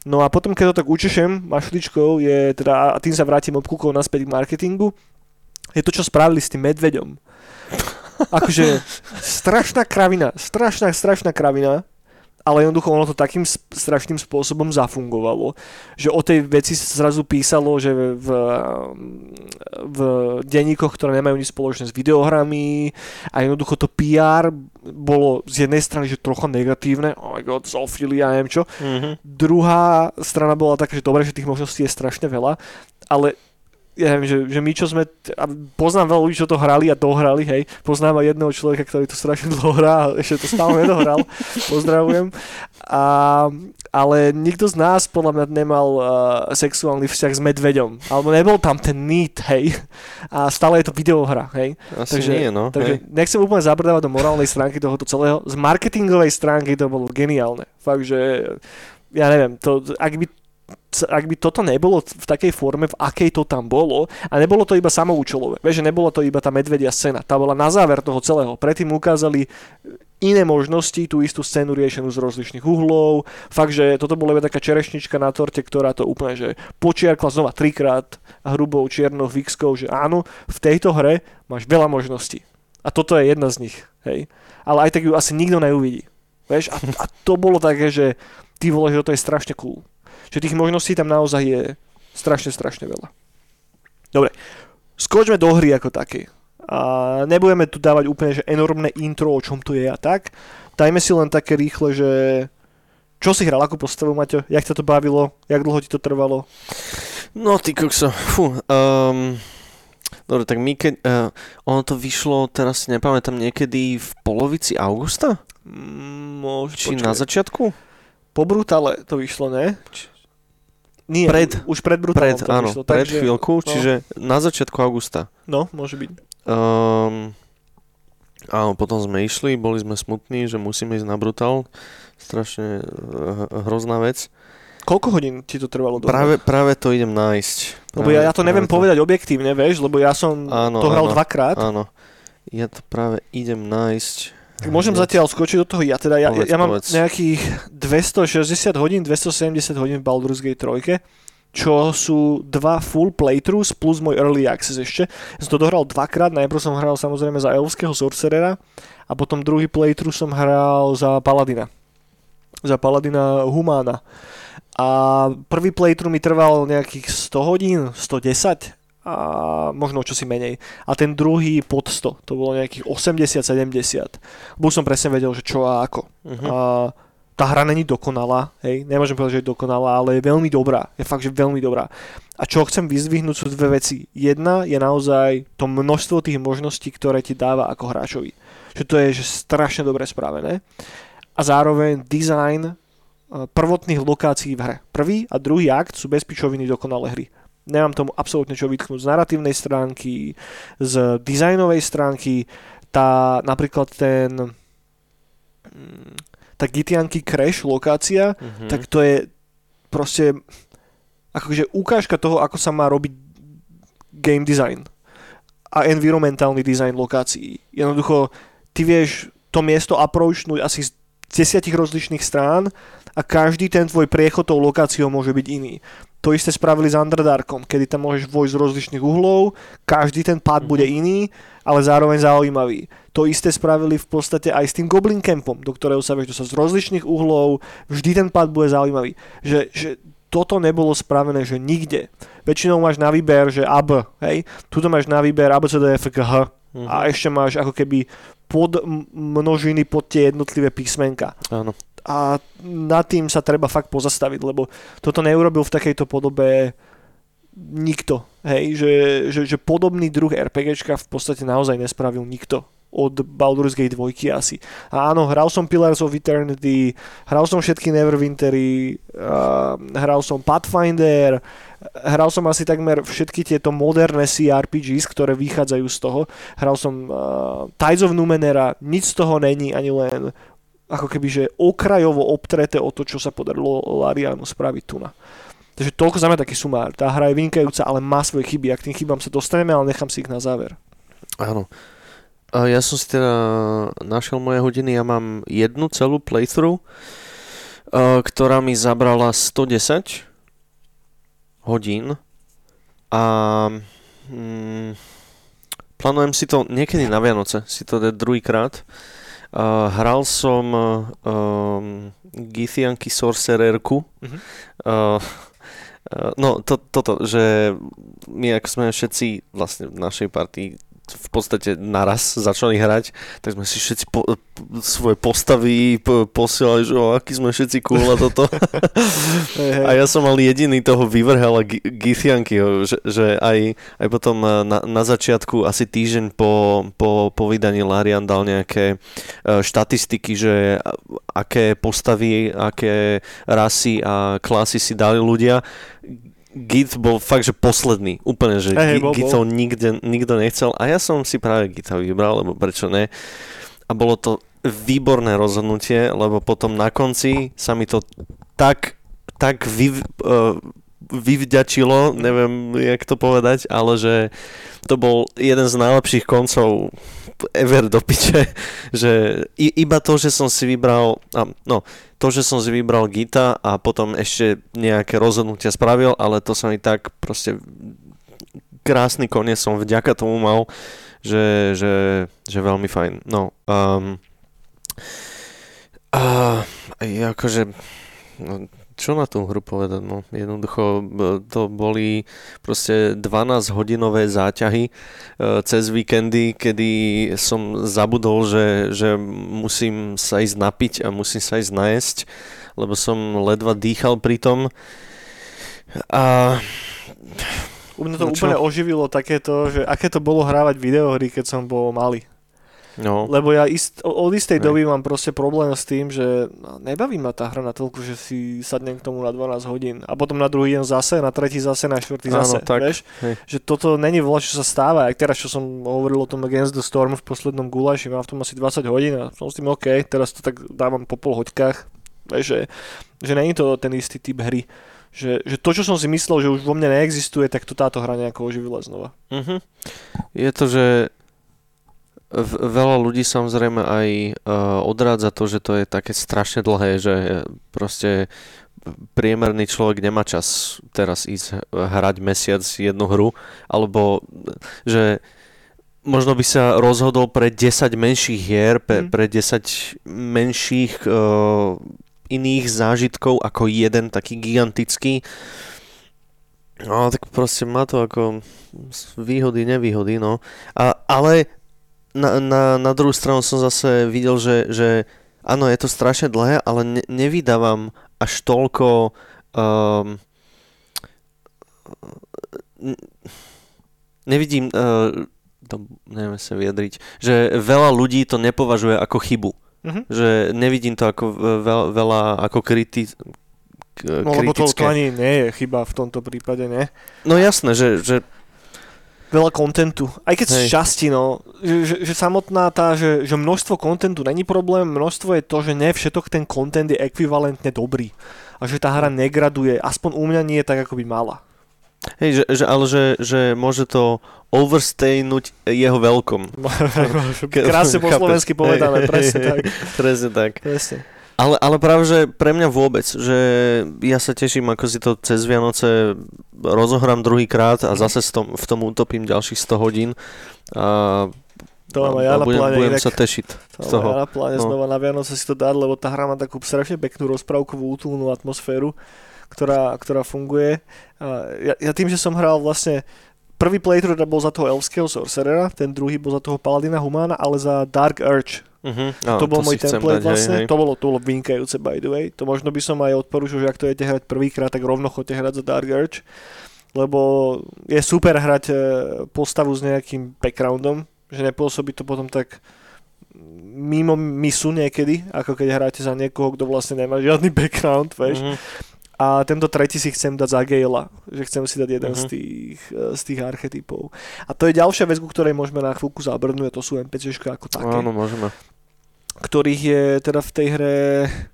[SPEAKER 1] No a potom, keď to tak učešem mašličkou, je teda, a tým sa vrátim obkúkov naspäť k marketingu, je to, čo spravili s tým medveďom. Akože strašná kravina, strašná, strašná kravina, ale jednoducho ono to takým strašným spôsobom zafungovalo, že o tej veci zrazu písalo, že v, v denníkoch, ktoré nemajú nič spoločné s videohrami a jednoducho to PR bolo z jednej strany, že trocha negatívne, oh my god, zoofily a neviem čo,
[SPEAKER 2] Mhm.
[SPEAKER 1] Druhá strana bola taká, že dobre, že tých možností je strašne veľa, ale ja neviem, že, že my čo sme, a poznám veľa ľudí, čo to hrali a dohrali, hej, poznám aj jedného človeka, ktorý to strašne dlho hrá a ešte to stále nedohral, pozdravujem, a, ale nikto z nás podľa mňa nemal uh, sexuálny vzťah s medveďom, alebo nebol tam ten need, hej, a stále je to videohra, hej,
[SPEAKER 2] Asi
[SPEAKER 1] Takže-
[SPEAKER 2] nie, no.
[SPEAKER 1] Takže
[SPEAKER 2] hej.
[SPEAKER 1] nechcem úplne zabrdávať do morálnej stránky tohoto celého. Z marketingovej stránky to bolo geniálne. Fakt, že ja neviem, to, ak by ak by toto nebolo v takej forme, v akej to tam bolo, a nebolo to iba samoučelové, vieš, že nebolo to iba tá medvedia scéna, tá bola na záver toho celého. Predtým ukázali iné možnosti, tú istú scénu riešenú z rozličných uhlov. Fakt, že toto bola iba taká čerešnička na torte, ktorá to úplne, že počiarkla znova trikrát hrubou čiernou fixkou, že áno, v tejto hre máš veľa možností. A toto je jedna z nich, hej. Ale aj tak ju asi nikto neuvidí. Vieš, a, a to bolo také, že ty vole, že to je strašne cool. Že tých možností tam naozaj je strašne, strašne veľa. Dobre, skočme do hry ako také. A nebudeme tu dávať úplne že enormné intro, o čom to je a tak. Dajme si len také rýchle, že čo si hral, akú postavu, Maťo? Jak sa to bavilo? Jak dlho ti to trvalo?
[SPEAKER 2] No ty kokso, fú. Um, dobre, tak my keď... Uh, ono to vyšlo, teraz si nepamätám, niekedy v polovici augusta?
[SPEAKER 1] Mm, Môž,
[SPEAKER 2] Či na začiatku?
[SPEAKER 1] Po Brutale to vyšlo, ne? Nie,
[SPEAKER 2] Pred-
[SPEAKER 1] už pred Brutalom
[SPEAKER 2] Pred,
[SPEAKER 1] to
[SPEAKER 2] áno,
[SPEAKER 1] vyšlo.
[SPEAKER 2] pred
[SPEAKER 1] takže-
[SPEAKER 2] chvíľku,
[SPEAKER 1] no.
[SPEAKER 2] čiže na začiatku augusta.
[SPEAKER 1] No, môže byť.
[SPEAKER 2] Um, áno, potom sme išli, boli sme smutní, že musíme ísť na Brutal. Strašne uh, hrozná vec.
[SPEAKER 1] Koľko hodín ti to trvalo? dohrať?
[SPEAKER 2] Práve, práve to idem nájsť.
[SPEAKER 1] Lebo ja, ja to
[SPEAKER 2] Práve-
[SPEAKER 1] neviem
[SPEAKER 2] práve
[SPEAKER 1] povedať objektívne, vieš, lebo ja som
[SPEAKER 2] Áno,
[SPEAKER 1] to hral
[SPEAKER 2] áno.
[SPEAKER 1] dvakrát.
[SPEAKER 2] Áno. Ja to práve idem nájsť.
[SPEAKER 1] Tak môžem zatiaľ skočiť do toho. Ja teda, ja,
[SPEAKER 2] Povedz,
[SPEAKER 1] ja mám
[SPEAKER 2] povedz.
[SPEAKER 1] nejakých 260 hodín, 270 hodín v Baldur's Gate 3, čo sú dva full playthroughs plus môj early access ešte. Som to dohral dvakrát, najprv som hral samozrejme za elfského sorcerera a potom druhý playthrough som hral za paladina. Za paladina Humána. A prvý playthrough mi trval nejakých 100 hodín, 110 a možno čosi menej. A ten druhý pod 100, to bolo nejakých 80-70. Lebo som presne vedel, že čo a ako.
[SPEAKER 2] Uh-huh.
[SPEAKER 1] A tá hra není dokonalá, hej, nemôžem povedať, že je dokonalá, ale je veľmi dobrá, je fakt, že veľmi dobrá. A čo chcem vyzdvihnúť sú dve veci. Jedna je naozaj to množstvo tých možností, ktoré ti dáva ako hráčovi. Že to je že strašne dobre spravené. A zároveň design eh, prvotných lokácií v hre. Prvý a druhý akt sú bez pičoviny dokonalé hry. Nemám tomu absolútne čo vytknúť z narratívnej stránky, z dizajnovej stránky. Tá, napríklad ten mm, tá Gitianky Crash lokácia,
[SPEAKER 2] Uh-huh.
[SPEAKER 1] tak to je proste akože ukážka toho, ako sa má robiť game design a environmentálny design lokácií. Jednoducho, ty vieš to miesto approachnúť asi z desiatich rozličných strán a každý ten tvoj priechod tou lokáciou môže byť iný. To isté spravili s Underdarkom, kedy tam môžeš vojsť z rozličných uhlov, každý ten pád bude iný, ale zároveň zaujímavý. To isté spravili v podstate aj s tým Goblin Campom, do ktorého sa vieš dostať z rozličných uhlov, vždy ten pád bude zaujímavý. Že, že toto nebolo spravené, že nikde. Väčšinou máš na výber, že AB, hej, tuto máš na výber A, B, C, D, F, G, H
[SPEAKER 2] Mhm.
[SPEAKER 1] a ešte máš ako keby pod množiny pod tie jednotlivé písmenka.
[SPEAKER 2] Áno.
[SPEAKER 1] A nad tým sa treba fakt pozastaviť, lebo toto neurobil v takejto podobe nikto. Hej, že, že, že podobný druh RPGčka v podstate naozaj nespravil nikto od Baldur's Gate 2 asi. A áno, hral som Pillars of Eternity, hral som všetky Neverwintery, uh, hral som Pathfinder, hral som asi takmer všetky tieto moderné CRPGs, ktoré vychádzajú z toho. Hral som uh, Tides of Numenera, nič z toho není ani len ako keby, že okrajovo obtreté o to, čo sa podarilo Larianu spraviť tu na. Takže toľko za mňa taký sumár. Tá hra je vynikajúca, ale má svoje chyby. Ak tým chybám sa dostaneme, ale nechám si ich na záver.
[SPEAKER 2] Áno. Ja som si teda našiel moje hodiny, ja mám jednu celú playthrough, ktorá mi zabrala 110 hodín a mm, plánujem si to niekedy na Vianoce, si to dať druhýkrát. Uh, hral som um, Githianky Sorcererku.
[SPEAKER 1] Mhm.
[SPEAKER 2] Uh, uh, no, to, toto, že my ako sme všetci vlastne v našej partii v podstate naraz začali hrať, tak sme si všetci po, svoje postavy po, posielali, že o, aký sme všetci cool a toto. A ja som mal jediný toho vyvrhala Githiankyho, že, že aj, aj potom na, na začiatku, asi týždeň po, po, po vydaní Larian dal nejaké eh, štatistiky, že aké postavy, aké rasy a klasy si dali ľudia. Git bol fakt, že posledný, úplne, že
[SPEAKER 1] bol,
[SPEAKER 2] Gitov nikde, nikto nechcel. A ja som si práve Gita vybral, lebo prečo ne. A bolo to výborné rozhodnutie, lebo potom na konci sa mi to tak, tak vy, uh, vyvďačilo, neviem, jak to povedať, ale že to bol jeden z najlepších koncov ever do piče, že i, iba to, že som si vybral, no, to, že som si vybral Gita a potom ešte nejaké rozhodnutia spravil, ale to sa mi tak proste krásny koniec som vďaka tomu mal, že, že, že veľmi fajn. No, um, a, akože, no, čo na tú hru povedať, no jednoducho to boli proste 12 hodinové záťahy e, cez víkendy, kedy som zabudol, že, že musím sa ísť napiť a musím sa ísť najesť, lebo som ledva dýchal pri tom. A
[SPEAKER 1] U mňa to
[SPEAKER 2] No čo?
[SPEAKER 1] úplne oživilo takéto, že aké to bolo hrávať videohry, keď som bol malý.
[SPEAKER 2] No,
[SPEAKER 1] Lebo ja ist, od istej doby mám proste problém s tým, že no, nebaví ma tá hra na toľku, že si sadnem k tomu na 12 hodín a potom na druhý deň zase, na tretí zase, na štvrtý
[SPEAKER 2] Áno,
[SPEAKER 1] zase.
[SPEAKER 2] tak,
[SPEAKER 1] Vieš?
[SPEAKER 2] hej.
[SPEAKER 1] Že toto není veľa, čo sa stáva. Aj teraz, čo som hovoril o tom Against the Storm v poslednom gulaši, mám v tom asi 20 hodín a som s tým OK, teraz to tak dávam po pol hoďkách. Vieš, že, že není to ten istý typ hry. Že, že to, čo som si myslel, že už vo mne neexistuje, tak to táto hra nejako oživila znova.
[SPEAKER 2] Mhm. Je to, že veľa ľudí samozrejme aj uh, odrádza to, že to je také strašne dlhé, že proste priemerný človek nemá čas teraz ísť hrať mesiac jednu hru, alebo že možno by sa rozhodol pre 10 menších hier, pre,
[SPEAKER 1] Mm.
[SPEAKER 2] pre 10 menších uh, iných zážitkov ako jeden taký gigantický. No tak proste má to ako výhody, nevýhody, no. A, ale na, na, na druhú stranu som zase videl, že, že áno, je to strašne dlhé, ale ne, nevydávam až toľko um, nevidím uh, to neviem sa vyjadriť, že veľa ľudí to nepovažuje ako chybu.
[SPEAKER 1] Mhm.
[SPEAKER 2] Že nevidím to ako veľa, veľa ako kriti, k-
[SPEAKER 1] No lebo to, to
[SPEAKER 2] kritické.
[SPEAKER 1] ani nie je chyba v tomto prípade, ne?
[SPEAKER 2] No jasné, že, že
[SPEAKER 1] Veľa kontentu. Aj keď
[SPEAKER 2] Hej.
[SPEAKER 1] časti, no. Že, že, samotná tá, že, že množstvo kontentu není problém, množstvo je to, že ne všetok ten kontent je ekvivalentne dobrý. A že tá hra negraduje, aspoň u mňa nie tak, ako by mala.
[SPEAKER 2] Hej, že, že, ale že, že môže to overstaynúť jeho veľkom.
[SPEAKER 1] Krásne po slovensky povedané, presne tak.
[SPEAKER 2] Presne tak.
[SPEAKER 1] Presne.
[SPEAKER 2] Ale, ale práve, že pre mňa vôbec, že ja sa teším, ako si to cez Vianoce rozohrám druhýkrát a zase tom, v tom utopím ďalších 100 hodín a,
[SPEAKER 1] To mám aj ja na
[SPEAKER 2] budem,
[SPEAKER 1] pláne
[SPEAKER 2] budem
[SPEAKER 1] inak.
[SPEAKER 2] sa tešiť z
[SPEAKER 1] To mám
[SPEAKER 2] toho.
[SPEAKER 1] ja na pláne
[SPEAKER 2] No.
[SPEAKER 1] znova na Vianoce si to dať, lebo tá hra má takú strašne peknú rozprávkovú útulnú atmosféru, ktorá, ktorá funguje. A ja, ja tým, že som hral vlastne prvý playthrough bol za toho elfského sorcerera, ten druhý bol za toho paladina humána, ale za Dark Urge.
[SPEAKER 2] Uh-huh.
[SPEAKER 1] to bol môj template
[SPEAKER 2] dať,
[SPEAKER 1] vlastne,
[SPEAKER 2] hej, hej.
[SPEAKER 1] to bolo, to bolo vynikajúce by the way. To možno by som aj odporúčil, že ak to idete hrať prvýkrát, tak rovno chodte hrať za Dark Urge, lebo je super hrať e, postavu s nejakým backgroundom, že nepôsobí to potom tak mimo misu niekedy, ako keď hráte za niekoho, kto vlastne nemá žiadny background, vieš.
[SPEAKER 2] Mhm.
[SPEAKER 1] A tento tretí si chcem dať za Gale'a, že chcem si dať jeden
[SPEAKER 2] Mhm.
[SPEAKER 1] z, tých, e, z tých archetypov. A to je ďalšia vec, ku ktorej môžeme na chvíľku zabrnúť, to sú NPCčka ako také,
[SPEAKER 2] Áno, môžeme.
[SPEAKER 1] ktorých je teda v tej hre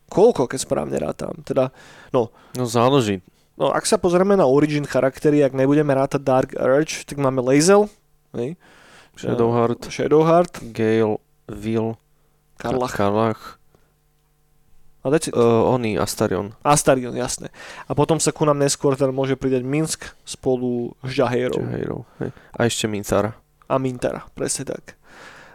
[SPEAKER 1] koľko, keď správne rátam. Teda,
[SPEAKER 2] No záleží.
[SPEAKER 1] no, ak sa pozrieme na origin charaktery, ak nebudeme rátať Dark Urge, tak máme Lazel, hej?
[SPEAKER 2] Shadowheart,
[SPEAKER 1] Shadowheart,
[SPEAKER 2] Gale, Will,
[SPEAKER 1] Karlach.
[SPEAKER 2] Karlach.
[SPEAKER 1] A it.
[SPEAKER 2] Uh, oni, Astarion.
[SPEAKER 1] Astarion, jasné. A potom sa ku nám neskôr teda môže pridať Minsk spolu s Jahejrou
[SPEAKER 2] Hejrov, hej. A ešte Mintara.
[SPEAKER 1] a Mintara, presne tak.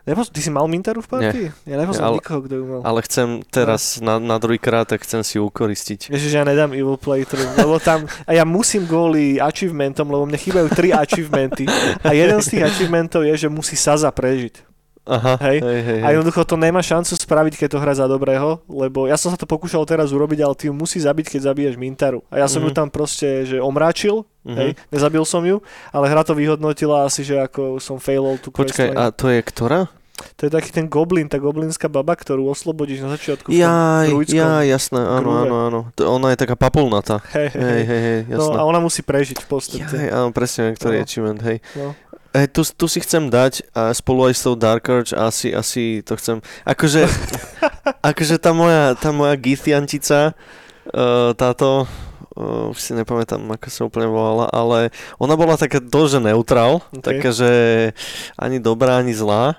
[SPEAKER 1] Nepos- ty si mal Mintaru v partii? Ja nepoznám
[SPEAKER 2] Ale-
[SPEAKER 1] nikoho, kto ju mal.
[SPEAKER 2] Ale chcem teraz na, na druhýkrát, tak chcem si ju ukoristiť.
[SPEAKER 1] Ježiš, ja nedám Evil Playthrough, lebo tam, a ja musím kvôli achievementom, lebo mne chýbajú tri achievementy. A jeden z tých achievementov je, že musí Saza prežiť.
[SPEAKER 2] Aha,
[SPEAKER 1] Hej.
[SPEAKER 2] hej, hej,
[SPEAKER 1] A
[SPEAKER 2] hej.
[SPEAKER 1] jednoducho to nemá šancu spraviť, keď to hra za dobrého, lebo ja som sa to pokúšal teraz urobiť, ale ty ju musí zabiť, keď zabiješ Mintaru. A ja som ju
[SPEAKER 2] Mhm.
[SPEAKER 1] tam proste, že omráčil,
[SPEAKER 2] Mhm.
[SPEAKER 1] hej, nezabil som ju, ale hra to vyhodnotila asi, že ako som failol tú
[SPEAKER 2] Počkaj,
[SPEAKER 1] questline.
[SPEAKER 2] a to je ktorá?
[SPEAKER 1] To je taký ten goblin, tá goblinská baba, ktorú oslobodíš na začiatku. druidskom
[SPEAKER 2] jaj, jasné, áno, áno, áno. To, ona je taká papulnatá.
[SPEAKER 1] Hej, hej,
[SPEAKER 2] Hej,
[SPEAKER 1] hej.
[SPEAKER 2] hej,
[SPEAKER 1] No
[SPEAKER 2] jasné.
[SPEAKER 1] a ona musí prežiť v podstate.
[SPEAKER 2] Jaj, áno, presne, ktorý
[SPEAKER 1] No.
[SPEAKER 2] je achievement, hej.
[SPEAKER 1] No.
[SPEAKER 2] Hej, tu, tu si chcem dať a spolu aj s tou Dark Urge asi, asi to chcem. Akože, akože tá moja, tá moja Githiantica, uh, táto, uh, už si nepamätám, ako sa úplne volala, ale ona bola taká dlže neutrál,
[SPEAKER 1] Ok.
[SPEAKER 2] taká, že ani dobrá, ani zlá.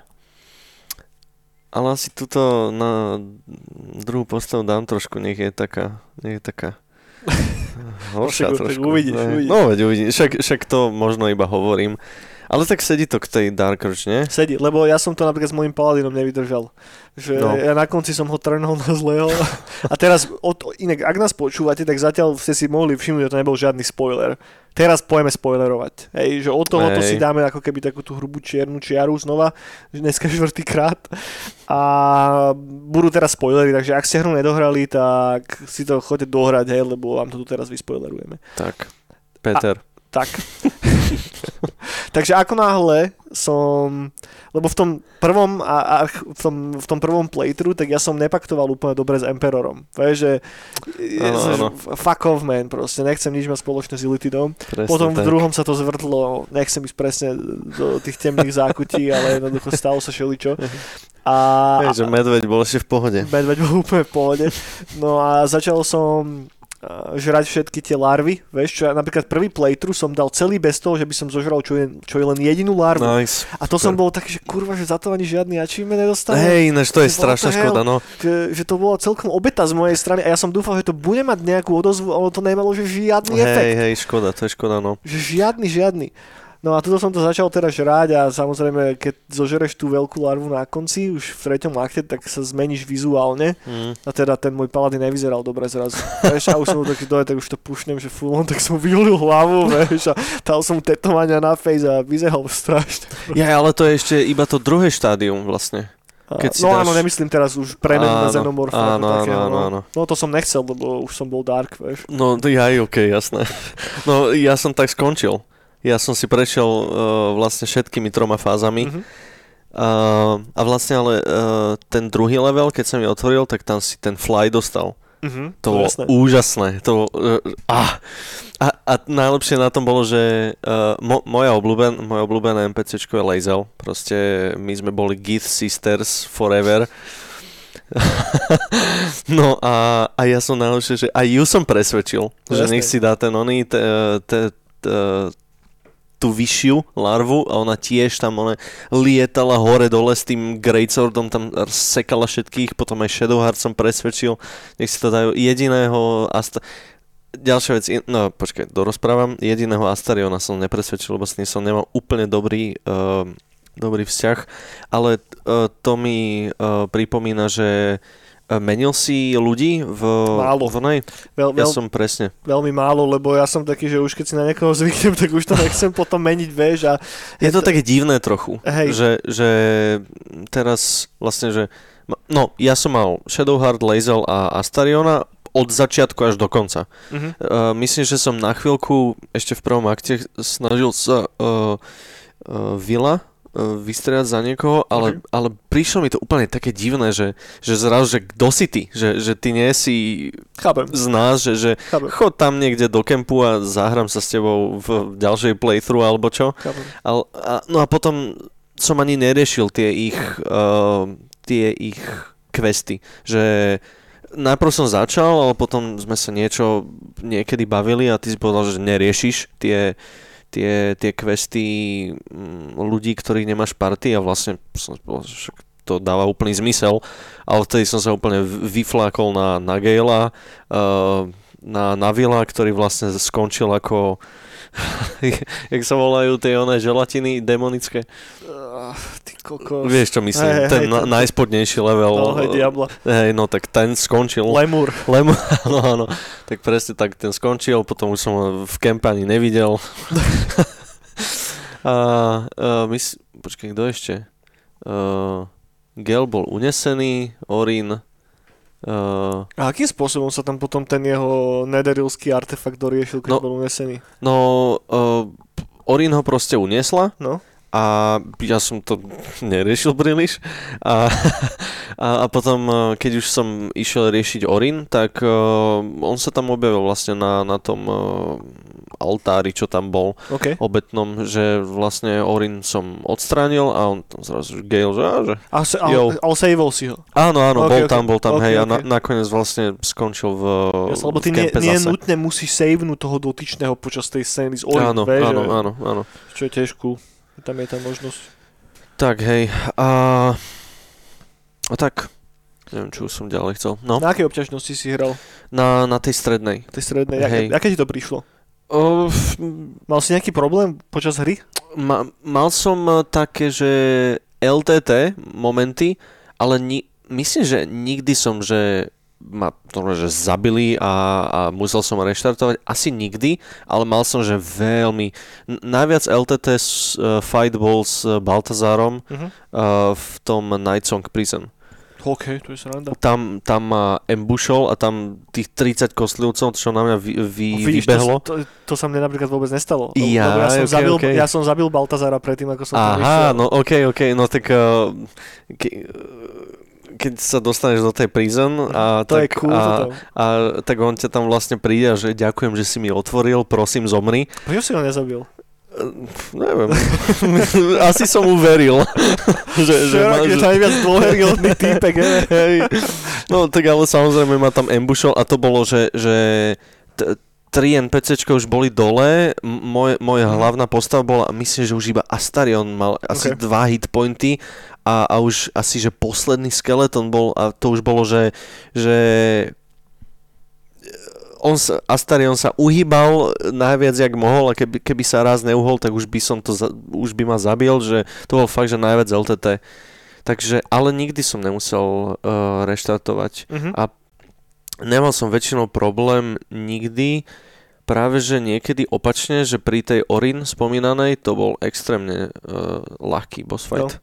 [SPEAKER 2] Ale asi tuto na druhú postavu dám trošku, nech je taká, nech je taká horšia trošku.
[SPEAKER 1] uvidíš,
[SPEAKER 2] Ne.
[SPEAKER 1] uvidíš.
[SPEAKER 2] No veď uvidíš, však, však to možno iba hovorím. Ale tak sedí to k tej Dark Urge, nie?
[SPEAKER 1] Sedí, lebo ja som to napríklad s mojím paladinom nevydržal. Že
[SPEAKER 2] No.
[SPEAKER 1] ja na konci som ho trnul na zlého. A teraz, od, inak, ak nás počúvate, tak zatiaľ ste si mohli všimnúť, že to nebol žiadny spoiler. Teraz pojeme spoilerovať. Hej, že od toho to si dáme ako keby takú tú hrubú čiernu čiaru znova, dneska štvrtýkrát. A budú teraz spoilery, takže ak ste hru nedohrali, tak si to chodite dohrať, hej, lebo vám to tu teraz vyspoilerujeme.
[SPEAKER 2] Tak. Peter.
[SPEAKER 1] Tak. Takže ako náhle som, lebo v tom prvom, a, a v, tom, v tom prvom playthrough, tak ja som nepaktoval úplne dobre s Emperorom. Vieš, že
[SPEAKER 2] Áno,
[SPEAKER 1] že
[SPEAKER 2] áno.
[SPEAKER 1] fuck off man, proste nechcem nič mať spoločné s Illitidom.
[SPEAKER 2] Presne
[SPEAKER 1] Potom v
[SPEAKER 2] tak.
[SPEAKER 1] druhom sa to zvrtlo, nechcem ísť presne do tých temných zákutí, ale jednoducho stalo sa šeličo. A,
[SPEAKER 2] Hej, že medveď bol ešte v pohode.
[SPEAKER 1] Medveď bol úplne v pohode. No a začal som žrať všetky tie larvy, vieš čo, ja napríklad prvý playthrough som dal celý bez toho, že by som zožral čo je, čo je len jedinú larvu.
[SPEAKER 2] Nice.
[SPEAKER 1] A to som bol taký, že kurva, že za to ani žiadny achievement nedostanem.
[SPEAKER 2] Hej, ináč to je strašná škoda, no.
[SPEAKER 1] Že, že to bola celkom obeta z mojej strany a ja som dúfal, že to bude mať nejakú odozvu, ale to nemalo že žiadny
[SPEAKER 2] Hej,
[SPEAKER 1] efekt.
[SPEAKER 2] hej, škoda, to je škoda, no.
[SPEAKER 1] Že žiadny, žiadny. No a tuto som to začal teraz žrať a samozrejme, keď zožereš tú veľkú larvu na konci, už v treťom akte, tak sa zmeníš vizuálne.
[SPEAKER 2] Mm.
[SPEAKER 1] A teda ten môj paladin nevyzeral dobre zrazu. Vieš, a už som taký dole, tak už to pušnem, že full on, tak som vyholil hlavu, vieš, a dal som tetovania na face a vyzeral strašne.
[SPEAKER 2] Ja, ale to je ešte iba to druhé štádium vlastne. Keď
[SPEAKER 1] no
[SPEAKER 2] dáš-
[SPEAKER 1] áno, nemyslím teraz už premenu na xenomorfa.
[SPEAKER 2] áno, áno, áno,
[SPEAKER 1] no.
[SPEAKER 2] áno.
[SPEAKER 1] no to som nechcel, lebo už som bol dark, vieš.
[SPEAKER 2] No, aj OK, jasné. No, ja som tak skončil. Ja som si prešiel uh, vlastne všetkými troma fázami.
[SPEAKER 1] Mhm.
[SPEAKER 2] Uh, a vlastne ale uh, ten druhý level, keď som ju otvoril, tak tam si ten fly dostal.
[SPEAKER 1] Mhm,
[SPEAKER 2] To bolo
[SPEAKER 1] jasné.
[SPEAKER 2] úžasné. To, uh, ah. a, a najlepšie na tom bolo, že uh, mo, moja obľúben, moje obľúbené NPCčko je Lazel. Proste my sme boli Gith Sisters forever. no a, a ja som najlepšie, že aj ju som presvedčil,
[SPEAKER 1] No
[SPEAKER 2] že
[SPEAKER 1] jasné.
[SPEAKER 2] nech si dá ten oný, te, te, te, tú vyššiu larvu a ona tiež tam ona lietala hore dole s tým Greatswordom, tam sekala všetkých, potom aj Shadowheart som presvedčil, nech si to dajú jediného Asta... Ďalšia vec, no počkaj, dorozprávam, jediného Astariona som nepresvedčil, lebo s ním som nemal úplne dobrý, uh, dobrý vzťah, ale uh, to mi uh, pripomína, že E, Menil si ľudí v,
[SPEAKER 1] Málo.
[SPEAKER 2] v nej?
[SPEAKER 1] Veľ,
[SPEAKER 2] Ja
[SPEAKER 1] veľ,
[SPEAKER 2] som presne.
[SPEAKER 1] Veľmi málo, lebo ja som taký, že už keď si na niekoho zvyknem, tak už to nechcem potom meniť, vieš. A
[SPEAKER 2] Je to také divné trochu,
[SPEAKER 1] Hej.
[SPEAKER 2] že, že teraz vlastne, že no, ja som mal Shadowheart, Lazel a Astariona od začiatku až do konca.
[SPEAKER 1] Mhm.
[SPEAKER 2] Uh, myslím, že som na chvíľku ešte v prvom akte snažil sa uh, uh, Vila uh, vystriať za niekoho, ale,
[SPEAKER 1] Ok.
[SPEAKER 2] ale prišlo mi to úplne také divné, že, že zrazu, že kto si ty? Že, že ty nie si
[SPEAKER 1] Chápem,
[SPEAKER 2] z nás, že, že
[SPEAKER 1] chápem,
[SPEAKER 2] chod tam niekde do kempu a zahrám sa s tebou v ďalšej playthrough alebo čo. Ale, a, no a potom som ani neriešil tie ich, uh, tie ich questy, že najprv som začal, ale potom sme sa niečo niekedy bavili a ty si povedal, že neriešiš tie, tie, tie questy mm, ľudí, ktorých nemáš party a vlastne to dáva úplný zmysel, ale vtedy som sa úplne vyflákol na, na Gala, uh, na, na Vila, ktorý vlastne skončil ako jak sa volajú tie oné želatiny demonické.
[SPEAKER 1] Uh, ty kokos.
[SPEAKER 2] Vieš čo myslím,
[SPEAKER 1] hej,
[SPEAKER 2] ten
[SPEAKER 1] hej,
[SPEAKER 2] na, najspodnejší level.
[SPEAKER 1] No, hej, Diabla.
[SPEAKER 2] Hej, no tak ten skončil.
[SPEAKER 1] Lemur.
[SPEAKER 2] Lem, áno, áno. Tak presne tak ten skončil, potom už som ho v kempe ani nevidel. a, a mys- počkaj, kto ešte? Uh, Gel bol unesený, Orin. Uh,
[SPEAKER 1] A akým spôsobom sa tam potom ten jeho nederilský artefakt doriešil, keď
[SPEAKER 2] No.
[SPEAKER 1] bol unesený?
[SPEAKER 2] no, uh, Orin ho proste uniesla
[SPEAKER 1] No.
[SPEAKER 2] a ja som to neriešil príliš a, a, a potom eh, keď už som išiel riešiť Orin, tak uh, on sa tam objavil vlastne na, na tom uh, altári, čo tam bol
[SPEAKER 1] OK.
[SPEAKER 2] obetnom, že vlastne Orin som odstránil a on tam zrazu Gale, že, že
[SPEAKER 1] A se,
[SPEAKER 2] Jo.
[SPEAKER 1] ale, saveol si ho.
[SPEAKER 2] áno, áno,
[SPEAKER 1] Ok,
[SPEAKER 2] bol
[SPEAKER 1] ok.
[SPEAKER 2] tam, bol tam,
[SPEAKER 1] Ok,
[SPEAKER 2] hej, a
[SPEAKER 1] ok.
[SPEAKER 2] na, nakoniec vlastne skončil v,
[SPEAKER 1] Jasne, lebo
[SPEAKER 2] v
[SPEAKER 1] ty nie,
[SPEAKER 2] kempe
[SPEAKER 1] nie
[SPEAKER 2] zase.
[SPEAKER 1] nutne musíš savenúť toho dotyčného počas tej scény z Orin,
[SPEAKER 2] Áno,
[SPEAKER 1] vieš,
[SPEAKER 2] áno,
[SPEAKER 1] že-
[SPEAKER 2] áno, áno.
[SPEAKER 1] čo je tiež cool. Tam je tá možnosť.
[SPEAKER 2] Tak, hej, a, a tak, neviem, čo som ďalej chcel. No,
[SPEAKER 1] Na akej obťažnosti si hral?
[SPEAKER 2] na, na tej strednej.
[SPEAKER 1] Tej strednej?
[SPEAKER 2] Hej.
[SPEAKER 1] Aké, aké ti to prišlo?
[SPEAKER 2] F-
[SPEAKER 1] Mal si nejaký problém počas hry?
[SPEAKER 2] ma, mal som eh, také, že LTT momenty, ale ni, myslím, že nikdy som, že ma že zabili a, a musel som reštartovať. Asi nikdy, ale mal som, že veľmi... Najviac LTT s, uh, fight bol s Baltazárom
[SPEAKER 1] Uh-huh.
[SPEAKER 2] uh, v tom Night Song Prison.
[SPEAKER 1] OK, to je sranda.
[SPEAKER 2] Tam, tam ma embušol a tam tých 30 kostlivcov, čo na mňa vy, vy,
[SPEAKER 1] Vidíš,
[SPEAKER 2] vybehlo.
[SPEAKER 1] To, to, to sa mne napríklad vôbec nestalo.
[SPEAKER 2] Ja,
[SPEAKER 1] lebo ja, som
[SPEAKER 2] ok,
[SPEAKER 1] zabil,
[SPEAKER 2] ok.
[SPEAKER 1] ja som zabil Baltazara predtým, ako som tam
[SPEAKER 2] Aha,
[SPEAKER 1] išiel.
[SPEAKER 2] no okej, okej, no tak uh, ke, keď sa dostaneš do tej prison a,
[SPEAKER 1] to
[SPEAKER 2] tak,
[SPEAKER 1] je cool.
[SPEAKER 2] a, a tak on ťa tam vlastne príde a že ďakujem, že si mi otvoril, prosím zomri.
[SPEAKER 1] Prečo si ho nezabil?
[SPEAKER 2] Neviem, asi som uveril, že, že, ma, že,
[SPEAKER 1] najviac dôveryhodný týpek, he?
[SPEAKER 2] hej. No tak ale samozrejme ma tam embušol a to bolo, že, že t- tri NPCčka už boli dole, m- moje, moja
[SPEAKER 1] Mhm.
[SPEAKER 2] hlavná postava bola, myslím, že už iba Astarion mal asi
[SPEAKER 1] Ok.
[SPEAKER 2] dva hitpointy a, a už asi, že posledný skeleton bol a to už bolo, že, že on sa, Astarion sa uhýbal najviac, jak mohol a keby, keby sa raz neuhol, tak už by som to, za, už by ma zabil, že to bol fakt, že najviac LTT. Takže, ale nikdy som nemusel uh, reštartovať.
[SPEAKER 1] Mhm.
[SPEAKER 2] A nemal som väčšinou problém nikdy, práve že niekedy opačne, že pri tej Orin spomínanej to bol extrémne uh, ľahký boss fight.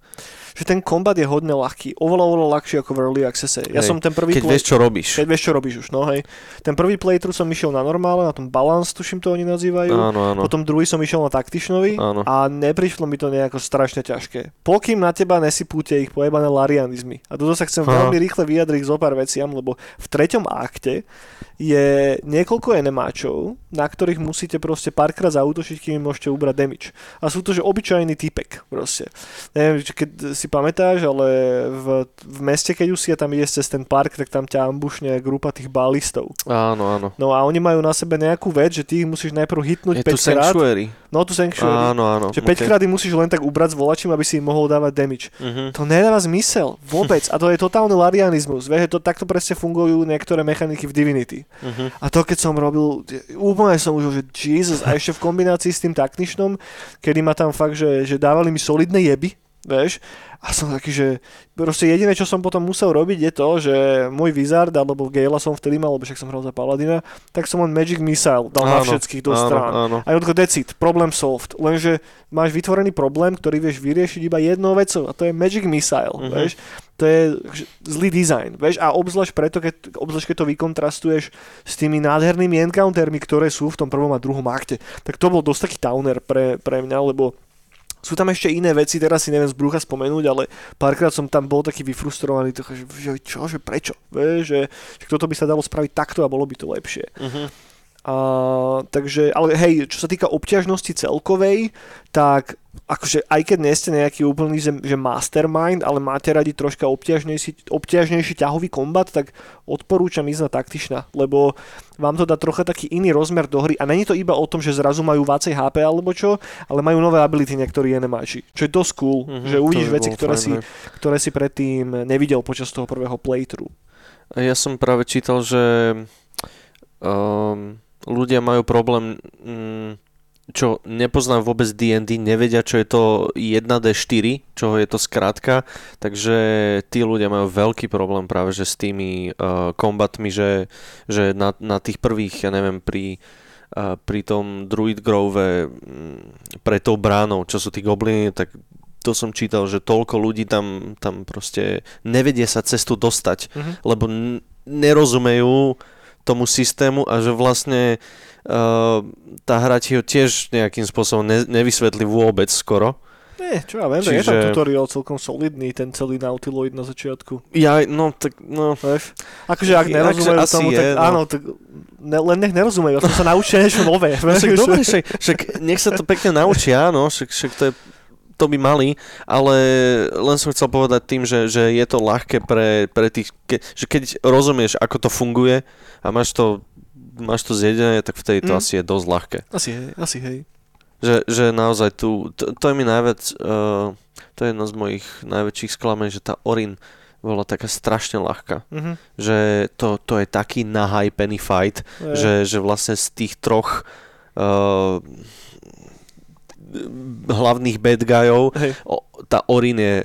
[SPEAKER 1] Že ten kombat je hodne ľahký. Oveľa, oveľa ľahší ako v Early Accesse. Ja
[SPEAKER 2] Hej.
[SPEAKER 1] som ten prvý
[SPEAKER 2] Keď
[SPEAKER 1] play...
[SPEAKER 2] vieš, čo robíš.
[SPEAKER 1] Keď vieš, čo robíš už, no hej. Ten prvý playthrough som išiel na normále, na tom balance, tuším to oni nazývajú.
[SPEAKER 2] Áno, áno.
[SPEAKER 1] Potom druhý som išiel na taktičnovi
[SPEAKER 2] Áno.
[SPEAKER 1] a neprišlo mi to nejako strašne ťažké. Pokým na teba nesypú tie ich pojebané larianizmy. A toto sa chcem
[SPEAKER 2] Aha.
[SPEAKER 1] veľmi rýchle vyjadriť zo pár veciam, lebo v treťom akte je niekoľko enemáčov, na ktorých musíte proste párkrát zautočiť, kým môžete ubrať damage. A sú to, že obyčajný typek proste. Neviem, keď si pamätáš, ale v, v meste, keď už si tam ideš cez ten park, tak tam ťa ambušne grupa tých balistov.
[SPEAKER 2] Áno, áno.
[SPEAKER 1] No a oni majú na sebe nejakú vec, že ty ich musíš najprv hitnúť
[SPEAKER 2] Je tu
[SPEAKER 1] 5 krát.
[SPEAKER 2] Sanctuary.
[SPEAKER 1] No tu Sanctuary.
[SPEAKER 2] Áno, áno.
[SPEAKER 1] Že 5 krát musíš len tak ubrať s volačím, aby si im mohol dávať damage.
[SPEAKER 2] Uh-huh.
[SPEAKER 1] To nedáva zmysel. Vôbec. A to je totálny larianizmus. Vieš, že to takto presne fungujú niektoré mechaniky v Divinity.
[SPEAKER 2] Uh-huh.
[SPEAKER 1] A to keď som robil, úplne som už, že Jesus, a ešte v kombinácii s tým taktičnom, kedy ma tam fakt, že, že dávali mi solidné jeby, vieš. A som taký, že proste jediné, čo som potom musel robiť je to, že môj Wizard, alebo Gala som vtedy mal, lebo však som hral za Paladina, tak som len Magic Missile dal na
[SPEAKER 2] Áno,
[SPEAKER 1] všetkých do
[SPEAKER 2] áno,
[SPEAKER 1] strán.
[SPEAKER 2] áno.
[SPEAKER 1] A Jodko, that's it, problem solved. Lenže máš vytvorený problém, ktorý vieš vyriešiť iba jednou vecou a to je Magic Missile,
[SPEAKER 2] Mhm.
[SPEAKER 1] vieš. To je zlý design, vieš. A obzvlášť preto, keď, obzvlášť keď to vykontrastuješ s tými nádhernými encountermi, ktoré sú v tom prvom a druhom akte. Tak to bol dosť taký downer pre, pre mňa, lebo sú tam ešte iné veci, teraz si neviem z brucha spomenúť, ale párkrát som tam bol taký vyfrustrovaný, to, že, že čo, že prečo, vieš, že, že toto by sa dalo spraviť takto a bolo by to lepšie.
[SPEAKER 2] Mhm.
[SPEAKER 1] A, takže, ale hej, čo sa týka obťažnosti celkovej, tak akože aj keď nie ste nejaký úplný že, že mastermind, ale máte radi troška obťažnejší, obťažnejší ťahový kombat, tak odporúčam ísť na taktična, lebo vám to dá trocha taký iný rozmer do hry a není to iba o tom, že zrazu majú vácej HP alebo čo, ale majú nové ability niektorí enemáči, čo je dosť cool,
[SPEAKER 2] Mhm,
[SPEAKER 1] že uvidíš veci, ktoré
[SPEAKER 2] fajn,
[SPEAKER 1] si, ktoré si predtým nevidel počas toho prvého playthrough.
[SPEAKER 2] Ja som práve čítal, že um, ľudia majú problém, mm, čo nepoznám vôbec D&D, nevedia, čo je to 1D4, čo je to skrátka, takže tí ľudia majú veľký problém práve že s tými uh, kombatmi, že, že na, na tých prvých, ja neviem, pri uh, pri tom Druid Grove mm, pre tou bránou, čo sú tí gobliny, tak to som čítal, že toľko ľudí tam, tam proste nevedie sa cestu dostať,
[SPEAKER 1] Mhm.
[SPEAKER 2] lebo n- nerozumejú tomu systému a že vlastne uh, tá hra ti ho tiež nejakým spôsobom ne- nevysvetlí vôbec skoro.
[SPEAKER 1] Nie, čo ja viem, Čiže... je tam tutoriál celkom solidný, ten celý Nautiloid na začiatku.
[SPEAKER 2] Ja, no tak, no,
[SPEAKER 1] Vieš? Akože ak nerozumejú
[SPEAKER 2] asi
[SPEAKER 1] tomu,
[SPEAKER 2] je,
[SPEAKER 1] tak
[SPEAKER 2] no.
[SPEAKER 1] áno, tak ne, len nech nerozumejú, aspoň sa naučia niečo nové.
[SPEAKER 2] No však dobre, však, však nech sa to pekne naučia, no, však, však to je to by mali, ale len som chcel povedať tým, že, že je to ľahké pre, pre tých, ke, že keď rozumieš, ako to funguje a máš to, máš to zjedené, tak vtedy to
[SPEAKER 1] Mm.
[SPEAKER 2] asi je dosť ľahké.
[SPEAKER 1] Asi hej, asi hej.
[SPEAKER 2] Že, že naozaj tu, to, to je mi najviac, uh, to je jedno z mojich najväčších sklamení, že tá Orin bola taká strašne ľahká.
[SPEAKER 1] Mhm.
[SPEAKER 2] Že to, to je taký nahypený fight,
[SPEAKER 1] Je.
[SPEAKER 2] že, že vlastne z tých troch uh, hlavných bad guyov
[SPEAKER 1] Hej.
[SPEAKER 2] o, tá Orin je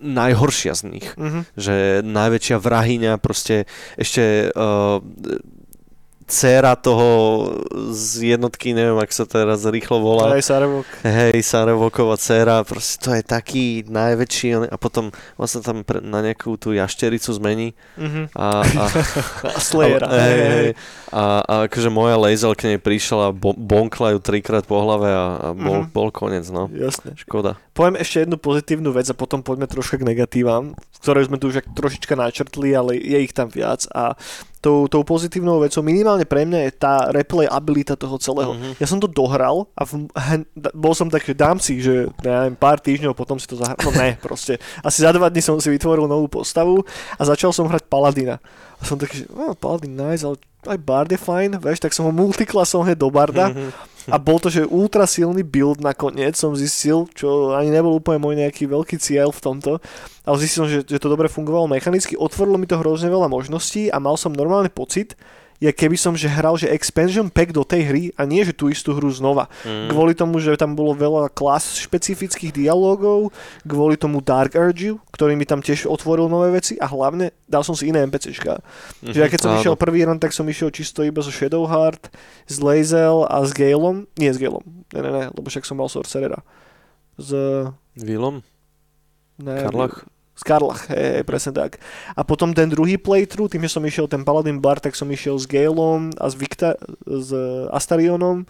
[SPEAKER 2] najhoršia z nich.
[SPEAKER 1] Mhm.
[SPEAKER 2] Že najväčšia vrahyňa, proste ešte uh, dcéra toho z jednotky, neviem, ak sa teraz rýchlo volá.
[SPEAKER 1] Aj Sarevok.
[SPEAKER 2] Hej, Sarevoková dcéra, proste to je taký najväčší on- a potom vlastne tam pre, na nejakú tú jaštericu zmení
[SPEAKER 1] Mhm.
[SPEAKER 2] a, a,
[SPEAKER 1] A Slayera.
[SPEAKER 2] a, hej,
[SPEAKER 1] hej,
[SPEAKER 2] hej,
[SPEAKER 1] hej.
[SPEAKER 2] a, a akože moja laser k nej prišla a bo, bonkla ju trikrát po hlave a, a bol,
[SPEAKER 1] Mhm.
[SPEAKER 2] bol koniec, no.
[SPEAKER 1] Jasne.
[SPEAKER 2] Škoda.
[SPEAKER 1] Poviem ešte jednu pozitívnu vec a potom poďme troška k negatívam, ktoré sme tu už trošička načrtli, ale je ich tam viac a tou, tou pozitívnou vecou minimálne pre mňa je tá replayabilita toho celého.
[SPEAKER 2] Mhm.
[SPEAKER 1] Ja som to dohral a v, bol som tak, že dám si, že ja neviem, pár týždňov potom si to zahral. No ne, proste. Asi za dva dní som si vytvoril novú postavu a začal som hrať Paladina. A som taký, že oh, Paladin nice, ale aj Bard je fajn, vieš, tak som ho multiklasom hneď do Barda.
[SPEAKER 2] Mhm.
[SPEAKER 1] A bol to, že ultra silný build nakoniec. Som zistil, čo ani nebol úplne môj nejaký veľký cieľ v tomto, ale zistil som, že, že to dobre fungovalo mechanicky, otvorilo mi to hrozne veľa možností a mal som normálny pocit, ja keby som že hral že expansion pack do tej hry a nie že tú istú hru znova.
[SPEAKER 2] Mhm.
[SPEAKER 1] Kvôli tomu, že tam bolo veľa klas špecifických dialogov, kvôli tomu Dark Urge, ktorý mi tam tiež otvoril nové veci a hlavne dal som si iné NPCčka. Že ja keď som
[SPEAKER 2] Áno.
[SPEAKER 1] išiel prvý run, tak som išiel čisto iba so Shadowheart, s Lazel a s Galom. Nie s Galom, ne, ne, ne, lebo však som mal Sorcerera. Z...
[SPEAKER 2] Vilom?
[SPEAKER 1] Ne,
[SPEAKER 2] Karlach?
[SPEAKER 1] Z Karlach, hej, hej, presne tak. A potom ten druhý playthrough, tým, že som išiel ten Paladin Bar, tak som išiel s Galom a s, Victa- s Astarionom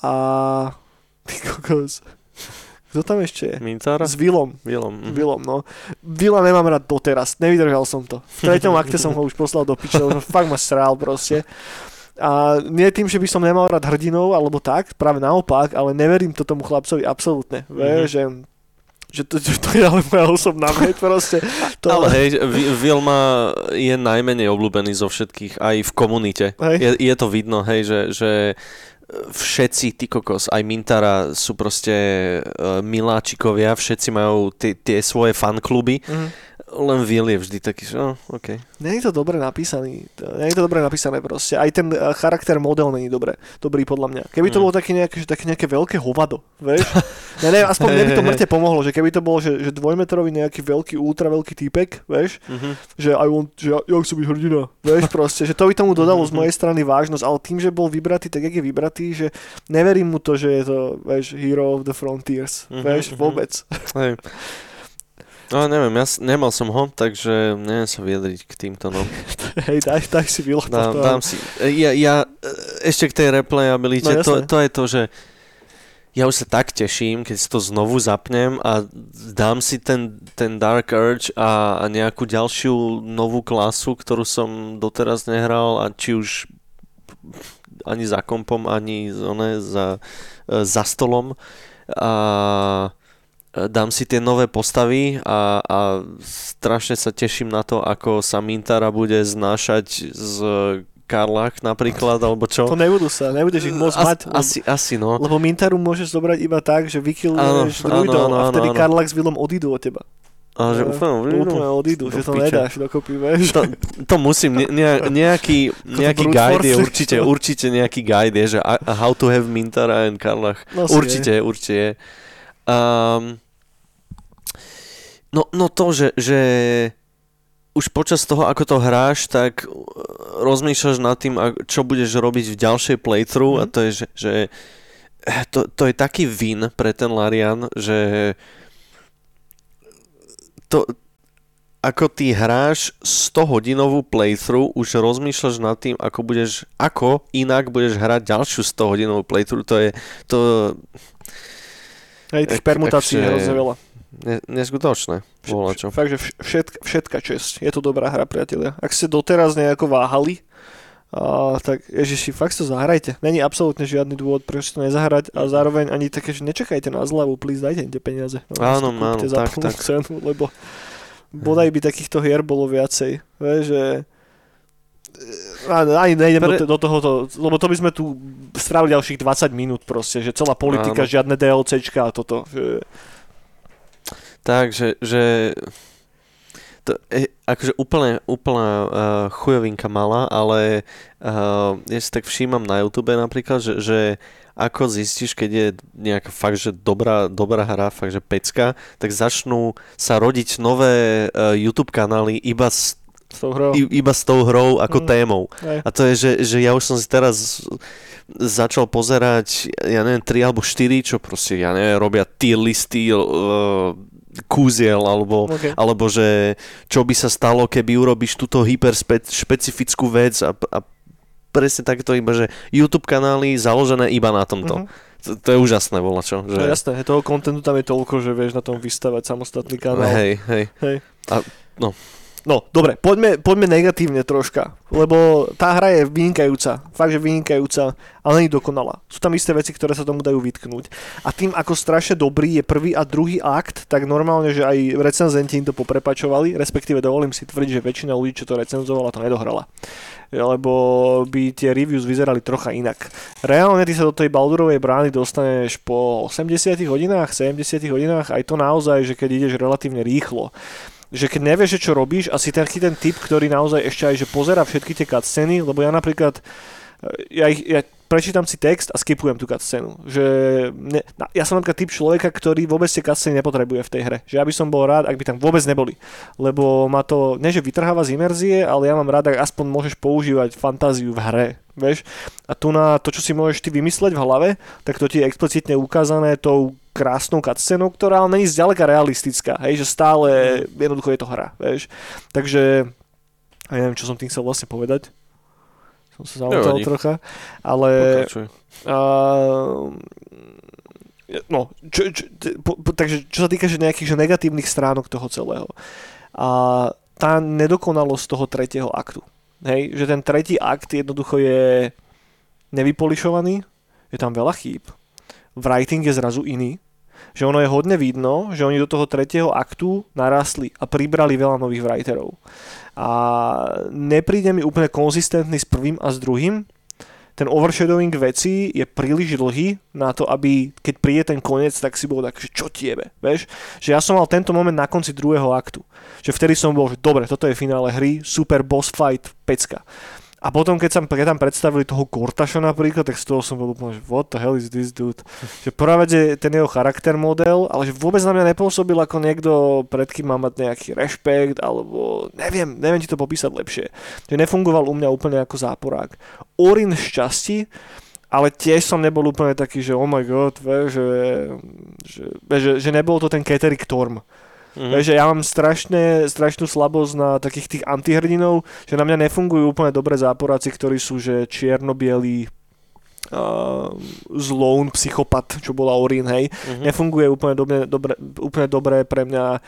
[SPEAKER 1] a... Ty kokos. Kto tam ešte je?
[SPEAKER 2] Mintára?
[SPEAKER 1] S.
[SPEAKER 2] Vilom. mhm.
[SPEAKER 1] Willom, no. Villa nemám rád doteraz, nevydržal som to. V treťom akte som ho už poslal do piče, lebo fakt ma srál proste. A nie tým, že by som nemal rád hrdinov, alebo tak, práve naopak, ale neverím to tomu chlapcovi absolútne. Mm-hmm. Vieš, že, že, to, že to je ale moja osobná vec proste. To,
[SPEAKER 2] Ale hej, Vi- Vilma je najmenej obľúbený zo všetkých, aj v komunite.
[SPEAKER 1] Hej.
[SPEAKER 2] Je, je to vidno, hej, že, že všetci, ty kokos, aj Mintara sú proste uh, miláčikovia, všetci majú tie, svoje fankluby.
[SPEAKER 1] Mhm.
[SPEAKER 2] Len Will je vždy taký, že oh, OK.
[SPEAKER 1] Nie je to dobre napísaný. Nie je to dobre napísané proste. Aj ten eh, charakter model není dobre, dobrý podľa mňa. Keby to
[SPEAKER 2] Mm.
[SPEAKER 1] bolo také nejaké, že také nejaké veľké hovado, vieš? Ja neviem, aspoň mne by to mŕte pomohlo, že keby to bolo, že, že dvojmetrový nejaký veľký, ultra veľký týpek, vieš?
[SPEAKER 2] Mhm.
[SPEAKER 1] Že I want, že ja, ja chcem byť hrdina, vieš proste, že to by tomu dodalo z mojej strany vážnosť, ale tým, že bol vybratý tak, jak je vybratý, že neverím mu to, že je to, vieš, hero of the frontiers,
[SPEAKER 2] Mhm,
[SPEAKER 1] vieš,
[SPEAKER 2] mhm.
[SPEAKER 1] vôbec.
[SPEAKER 2] Hej. No neviem, ja s- nemal som ho, takže neviem sa vyjadriť k týmto, no.
[SPEAKER 1] Hej, daj, daj si Vila
[SPEAKER 2] Dám, dám si. Ja, ja e, ešte k tej replayabilite,
[SPEAKER 1] No,
[SPEAKER 2] to,
[SPEAKER 1] jasné.
[SPEAKER 2] to je to, že ja už sa tak teším, keď si to znovu zapnem a dám si ten, ten Dark Urge a, a nejakú ďalšiu novú klasu, ktorú som doteraz nehral a či už ani za kompom, ani one, za, e, za stolom a dám si tie nové postavy a, a strašne sa teším na to, ako sa Mintara bude znášať z Karlach napríklad, alebo čo.
[SPEAKER 1] To nebudú sa, nebudeš ich môcť
[SPEAKER 2] As,
[SPEAKER 1] mať. lebo-
[SPEAKER 2] asi, asi no.
[SPEAKER 1] Lebo Mintaru môžeš zobrať iba tak, že vykilluješ druidov a vtedy
[SPEAKER 2] áno.
[SPEAKER 1] Karlak s Willom odídu od teba.
[SPEAKER 2] A že úplne,
[SPEAKER 1] Úplne odídu, že to
[SPEAKER 2] piče.
[SPEAKER 1] nedáš dokopy, vieš.
[SPEAKER 2] To, to musím, ne, ne, nejaký, nejaký guide je určite, určite nejaký guide je, že how to have Mintara and Karlach.
[SPEAKER 1] No,
[SPEAKER 2] Určite, určite je. Um, no, no to, že, že už počas toho, ako to hráš, tak uh, rozmýšľaš nad tým, čo budeš robiť v ďalšej playthrough a
[SPEAKER 1] Mhm.
[SPEAKER 2] to je, že, že eh, to, to je taký win pre ten Larian, že to, ako ty hráš 100 hodinovú playthrough, už rozmýšľaš nad tým, ako budeš, ako inak budeš hrať ďalšiu 100 hodinovú playthrough, to je, to,
[SPEAKER 1] Hej, tých permutácií je hrozne veľa.
[SPEAKER 2] Ne, neskutočné. Bola čo.
[SPEAKER 1] Fakt, že vš- všetk, všetka česť. Je to dobrá hra, priatelia. Ak ste doteraz nejako váhali, a, tak ježiši, fakt to zahrajte. Není absolútne žiadny dôvod, prečo to nezahrať a zároveň ani také, že nečakajte na zľavu, please, dajte tie peniaze. No,
[SPEAKER 2] Áno, áno,
[SPEAKER 1] za
[SPEAKER 2] tak, tak.
[SPEAKER 1] cenu, lebo bodaj by takýchto hier bolo viacej. Vieš, že Á, ani nejdem
[SPEAKER 2] Pre-
[SPEAKER 1] do, do tohoto, lebo to by sme tu strávili ďalších 20 minút proste, že celá politika,
[SPEAKER 2] Áno.
[SPEAKER 1] žiadne DLCčka a toto. Že,
[SPEAKER 2] Takže, že to je akože úplne, úplná uh, chujovinka malá, ale uh, ja si tak všímam na YouTube napríklad, že, že ako zistíš, keď je nejaká fakt, že dobrá, dobrá hra, fakt, že pecka, tak začnú sa rodiť nové uh, YouTube kanály iba s,
[SPEAKER 1] s tou hrou.
[SPEAKER 2] i, iba s tou hrou ako
[SPEAKER 1] Mm.
[SPEAKER 2] témou.
[SPEAKER 1] Hej.
[SPEAKER 2] A to je, že, že ja už som si teraz začal pozerať, ja neviem, 3 alebo 4, čo proste, ja neviem, robia tier listy uh, kúziel, alebo,
[SPEAKER 1] Okay.
[SPEAKER 2] alebo že čo by sa stalo, keby urobíš túto hyperšpecifickú vec a, a presne takto iba, že YouTube kanály založené iba na tomto.
[SPEAKER 1] Mhm.
[SPEAKER 2] To, to je úžasné, bola čo?
[SPEAKER 1] No
[SPEAKER 2] Že,
[SPEAKER 1] jasné, toho kontentu tam je toľko, že vieš na tom vystavať samostatný kanál.
[SPEAKER 2] hej, hej.
[SPEAKER 1] Hej.
[SPEAKER 2] A- no.
[SPEAKER 1] No, dobre, poďme, poďme negatívne troška, lebo tá hra je vynikajúca, fakt, že vynikajúca, ale nie dokonalá. Sú tam isté veci, ktoré sa tomu dajú vytknúť. A tým, ako strašne dobrý je prvý a druhý akt, tak normálne, že aj recenzenti im to poprepačovali, respektíve dovolím si tvrdiť, že väčšina ľudí, čo to recenzovala, to nedohrala. Lebo by tie reviews vyzerali trocha inak. Reálne ty sa do tej Baldurovej brány dostaneš po 80 hodinách, 70 hodinách, aj to naozaj, že keď ideš relatívne rýchlo že keď nevieš, čo robíš a si taký ten typ, ktorý naozaj ešte aj, že pozera všetky tie cutscény, lebo ja napríklad, e, ja, ich, ja prečítam si text a skipujem tú cutscénu. Že ne, ja som napríklad typ človeka, ktorý vôbec tie cutscény nepotrebuje v tej hre. Že ja by som bol rád, ak by tam vôbec neboli. Lebo ma to, ne že vytrháva z imerzie, ale ja mám rád, ak aspoň môžeš používať fantáziu v hre. Vieš? A tu na to, čo si môžeš ty vymysleť v hlave, tak to ti je explicitne ukázané tou krásnou cutscénou, ktorá ale není zďaleka realistická, hej, že stále jednoducho je to hra, vieš. Takže, ja neviem, čo som tým chcel vlastne povedať. Som sa zamotal trocha, ale...
[SPEAKER 2] Pokračuj.
[SPEAKER 1] Uh, no, čo, čo, po, po, takže čo sa týka že nejakých že negatívnych stránok toho celého. A tá nedokonalosť toho tretieho aktu. Hej, že ten tretí akt jednoducho je nevypolišovaný, je tam veľa chýb. Writing je zrazu iný, že ono je hodne vidno, že oni do toho tretieho aktu narastli a pribrali veľa nových writerov. A nepríde mi úplne konzistentný s prvým a s druhým, ten overshadowing veci je príliš dlhý na to, aby keď príde ten koniec, tak si bol tak, že čo tiebe, vieš? Že ja som mal tento moment na konci druhého aktu. Že vtedy som bol, že dobre, toto je finále hry, super boss fight, pecka. A potom, keď, sa, keď tam predstavili toho Gortaša napríklad, tak z toho som bol úplne, že what the hell is this dude? Že prvá vec je ten jeho charakter model, ale že vôbec na mňa nepôsobil ako niekto, pred kým má mať nejaký rešpekt, alebo neviem, neviem ti to popísať lepšie. Že nefungoval u mňa úplne ako záporák. Orin šťastí, ale tiež som nebol úplne taký, že oh my god, ve, že, že, že, že nebol to ten Keterik Torm. Mm-hmm. Takže ja mám strašne, strašnú slabosť na takých tých antihrdinov, že na mňa nefungujú úplne dobre záporáci, ktorí sú že čierno-bielí, uh, zlone psychopat, čo bola Orin, hej. Uh-huh. Nefunguje úplne dobre, dobre, úplne dobre pre mňa uh,